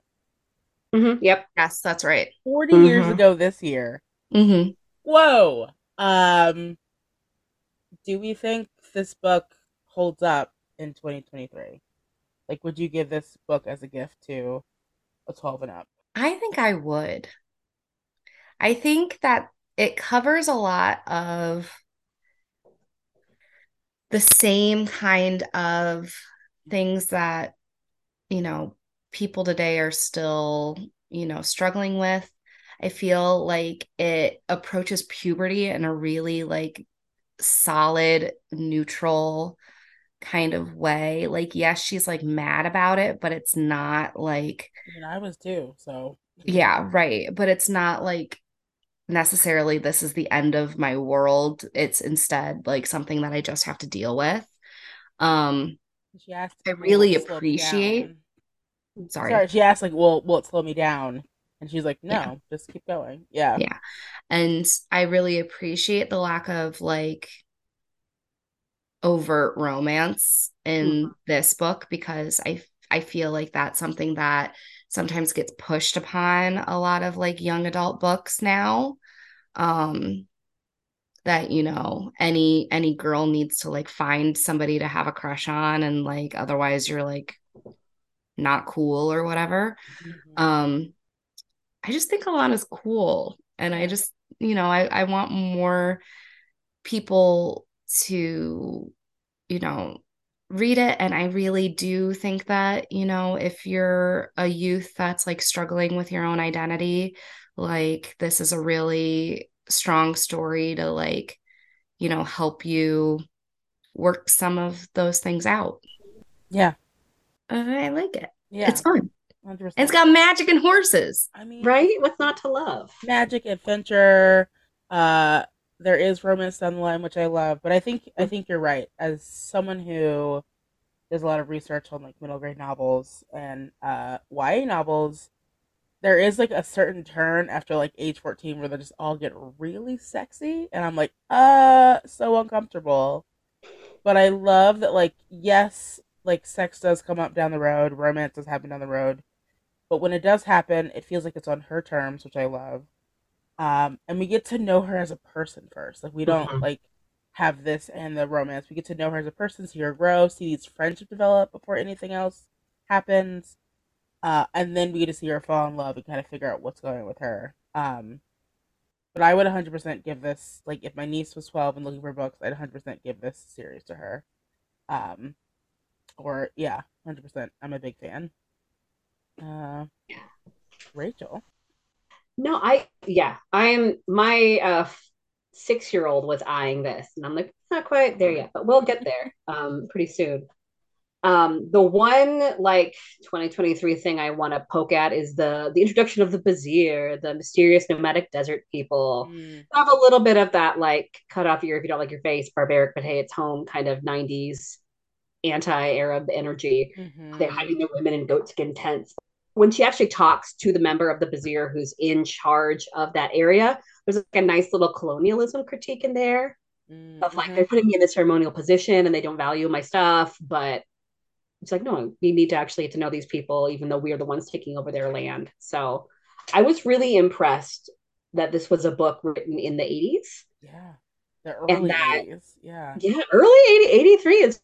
Mhm. Yep. Yes, that's right. 40 years Mhm. ago this year. hmm Whoa. Um, do we think this book holds up in 2023? Like, would you give this book as a gift to a 12 and up? I think I would. I think that it covers a lot of the same kind of things that, you know, people today are still, you know, struggling with. I feel like it approaches puberty in a really like solid, neutral kind of way. Like, yes, she's like mad about it, but it's not like. I mean, I was too. So. Yeah, right. But it's not like necessarily this is the end of my world. It's instead like something that I just have to deal with. Um, she asked, I really appreciate. Sorry. Sorry, she asked like, "Will will it slow me down?" And she's like, "No, yeah. just keep going." Yeah. Yeah. And I really appreciate the lack of like overt romance in mm-hmm. this book because I I feel like that's something that sometimes gets pushed upon a lot of like young adult books now. Um that you know any any girl needs to like find somebody to have a crush on and like otherwise you're like not cool or whatever. Mm-hmm. Um I just think Alanna's cool and I just you know I I want more people to you know read it. And i really do think that you know if you're a youth that's like struggling with your own identity like this is a really strong story to like you know help you work some of those things out. Yeah. I like it. Yeah. It's fun. 100%. it's got magic and horses i mean right? What's not to love? Magic adventure uh there is romance down the line, which I love. But I think I think you're right. As someone who does a lot of research on like middle grade novels and uh, YA novels, there is like a certain turn after like age 14 where they just all get really sexy, and I'm like, uh, so uncomfortable. But I love that like yes, like sex does come up down the road, romance does happen down the road, but when it does happen, it feels like it's on her terms, which I love um, and we get to know her as a person first. Like we don't mm-hmm. like have this and the romance. We get to know her as a person, see her grow, see these friendships develop before anything else happens. Uh, and then we get to see her fall in love and kind of figure out what's going on with her. Um, but I would 100% give this, like, if my niece was 12 and looking for books, I'd 100% give this series to her. Um, or, yeah, 100%. I'm a big fan. Uh, Rachel. No, I yeah, I'm my uh six year old was eyeing this, and I'm like, not quite there yet, but we'll get there um pretty soon. Um, the one like 2023 thing I want to poke at is the the introduction of the Bazhir, the mysterious nomadic desert people. Mm. Have a little bit of that like cut off your if you don't like your face, barbaric, but hey, it's home kind of 90s anti-Arab energy. Mm-hmm. They're hiding their women in goatskin tents when she actually talks to the member of the Bazhir who's in charge of that area, there's like a nice little colonialism critique in there mm-hmm. of like they're putting me in this ceremonial position and they don't value my stuff, but it's like no, we need to actually get to know these people, even though we are the ones taking over their land. So I was really impressed that this was a book written in the 80s. Yeah. The early that, 80s. Yeah. Yeah. Early 80, 83 is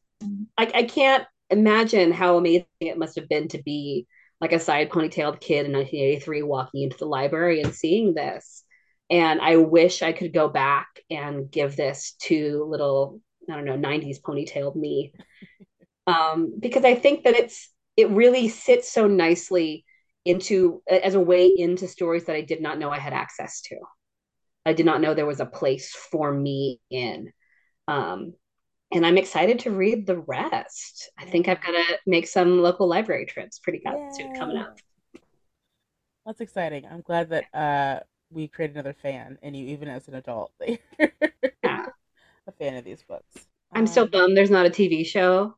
like I can't imagine how amazing it must have been to be like a side ponytailed kid in 1983 walking into the library and seeing this. And I wish I could go back and give this to little, I don't know, 90s ponytailed me. (laughs) um, because I think that it's, it really sits so nicely into, as a way into stories that I did not know I had access to. I did not know there was a place for me in. Um, and I'm excited to read the rest. I think I've got to make some local library trips pretty soon coming up. That's exciting. I'm glad that uh, we created another fan, and you, even as an adult, (laughs) yeah. a fan of these books. I'm um, so bummed there's not a TV show.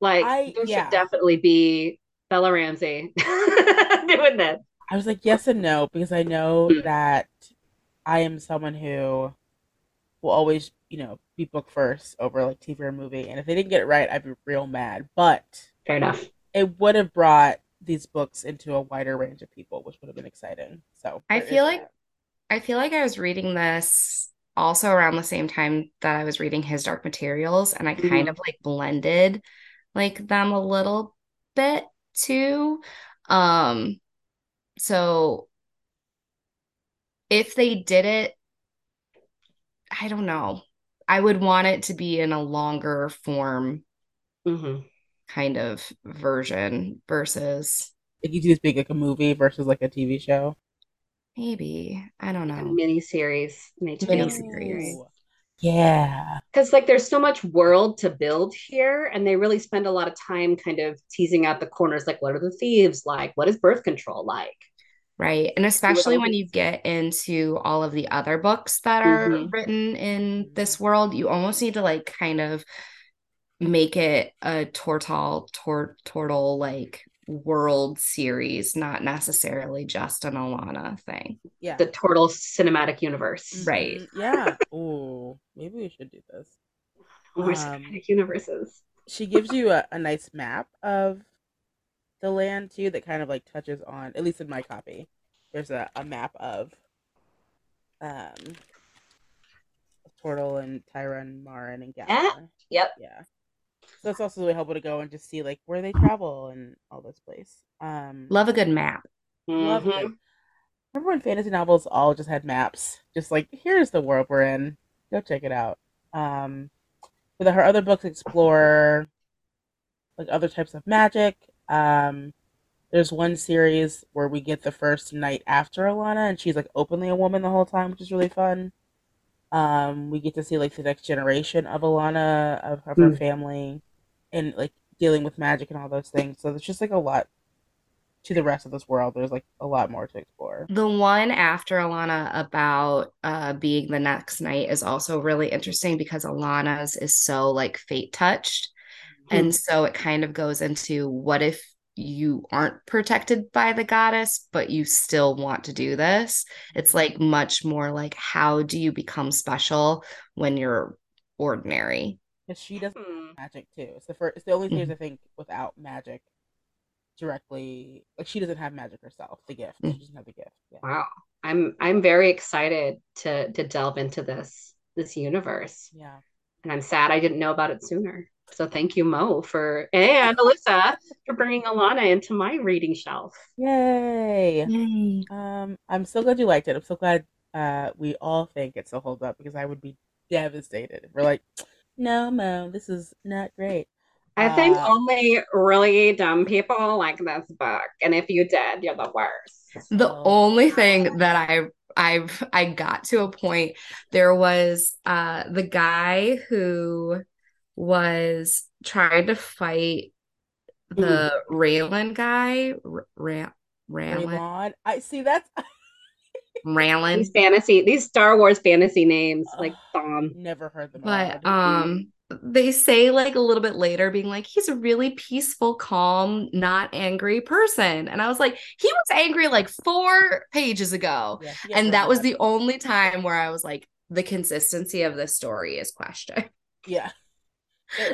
Like I, there yeah. should definitely be Bella Ramsey (laughs) doing that. I was like, yes and no, because I know mm. that I am someone who will always, you know, be book first over like TV or movie. And if they didn't get it right, I'd be real mad. But fair enough. It would have brought these books into a wider range of people, which would have been exciting. So I feel like that. I feel like I was reading this also around the same time that I was reading his Dark Materials, and I mm-hmm. kind of like blended like them a little bit too. Um so if they did it I don't know. I would want it to be in a longer form mm-hmm. kind of version versus like you just make like a movie versus like a TV show. Maybe I don't know. Mini series, mini series. Yeah. Because like there's so much world to build here, and they really spend a lot of time kind of teasing out the corners, like what are the thieves like? What is birth control like? Right. And especially when you get into all of the other books that are mm-hmm. written in this world, you almost need to like kind of make it a Tortall tor- Tortall like world series, not necessarily just an Alanna thing. Yeah. The Tortall cinematic universe. Mm-hmm. Right. Yeah. oh, maybe we should do this. More um, cinematic universes. She gives you a, a nice map of the land too that kind of like touches on at least in my copy there's a, a map of um Tortall and Tyron, Maren, and Galla. Yeah. Yep. Yeah. So it's also really helpful to go and just see like where they travel and all this place. Um Love a good map. Love mm-hmm. it. Remember when fantasy novels all just had maps? Just like here's the world we're in. Go check it out. Um but her other books explore like other types of magic um, there's one series where we get the first knight after Alanna, and she's like openly a woman the whole time, which is really fun. Um, we get to see like the next generation of Alanna, of, of her mm. family, and like dealing with magic and all those things. So there's just like a lot to the rest of this world. There's like a lot more to explore. The one after Alanna about uh being the next knight is also really interesting because Alanna's is so like fate touched and so it kind of goes into what if you aren't protected by the goddess, but you still want to do this? It's like much more like, how do you become special when you're ordinary? Because she doesn't hmm. magic too. It's the first. It's the only thing mm-hmm. I think without magic directly. Like she doesn't have magic herself. The gift. Mm-hmm. She doesn't have the gift. Yeah. Wow. I'm I'm very excited to to delve into this this universe. Yeah. And I'm sad I didn't know about it sooner. So thank you, Mo, for and Alyssa for bringing Alanna into my reading shelf. Yay! Yay. Um, I'm so glad you liked it. I'm so glad uh, we all think it still holds up because I would be devastated. We're like, no, Mo, this is not great. I think uh, only really dumb people like this book, and if you did, you're the worst. The only thing that I I've I got to a point there was uh the guy who was trying to fight the mm. Ralon guy. Ra- Ralon. I see that's (laughs) Ralon. These fantasy, these Star Wars fantasy names, like Thom. Never heard them. But um, they say like a little bit later, being like, he's a really peaceful, calm, not angry person. And I was like, he was angry like four pages ago, yeah, and that was the only time where I was like, the consistency of this story is questioned. Yeah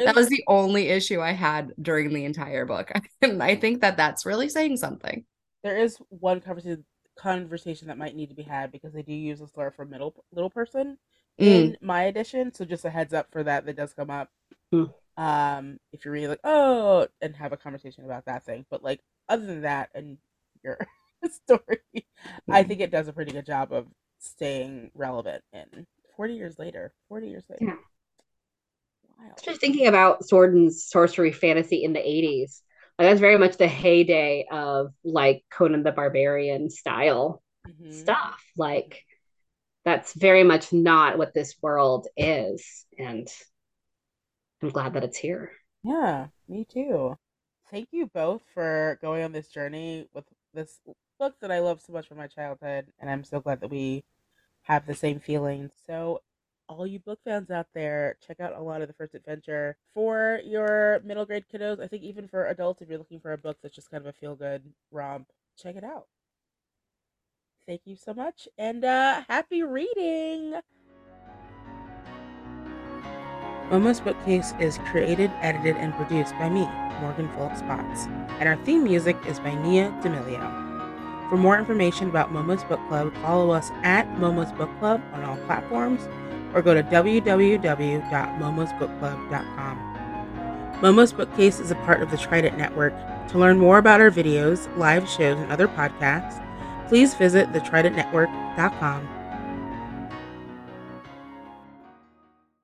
that was the only issue I had during the entire book. (laughs) and I think that that's really saying something. There is one conversation conversation that might need to be had because they do use a slur for middle little person mm. in my edition. So just a heads up for that that does come up. Mm. Um, if you're really like, oh, and have a conversation about that thing. But like other than that and your (laughs) story, mm. I think it does a pretty good job of staying relevant in 40 years later. 40 years later. Yeah. Just thinking about sword and sorcery fantasy in the 80s. Like that's very much the heyday of like Conan the Barbarian style mm-hmm. stuff. Like that's very much not what this world is. And I'm glad that it's here. Yeah, me too. Thank you both for going on this journey with this book that I love so much from my childhood. And I'm so glad that we have the same feelings. So all you book fans out there, check out Alanna the first adventure for your middle grade kiddos. I think even for adults, if you're looking for a book that's just kind of a feel good romp, check it out. Thank you so much, and uh, happy reading. Momo's Bookcase is created, edited, and produced by me, Morgan Phillips Potts, and our theme music is by Nia D'Amelio. For more information about Momo's Book Club, follow us at Momo's Book Club on all platforms or go to www.momosbookclub.com. Momo's Bookcase is a part of the Trident Network. To learn more about our videos, live shows, and other podcasts, please visit thetridentnetwork.com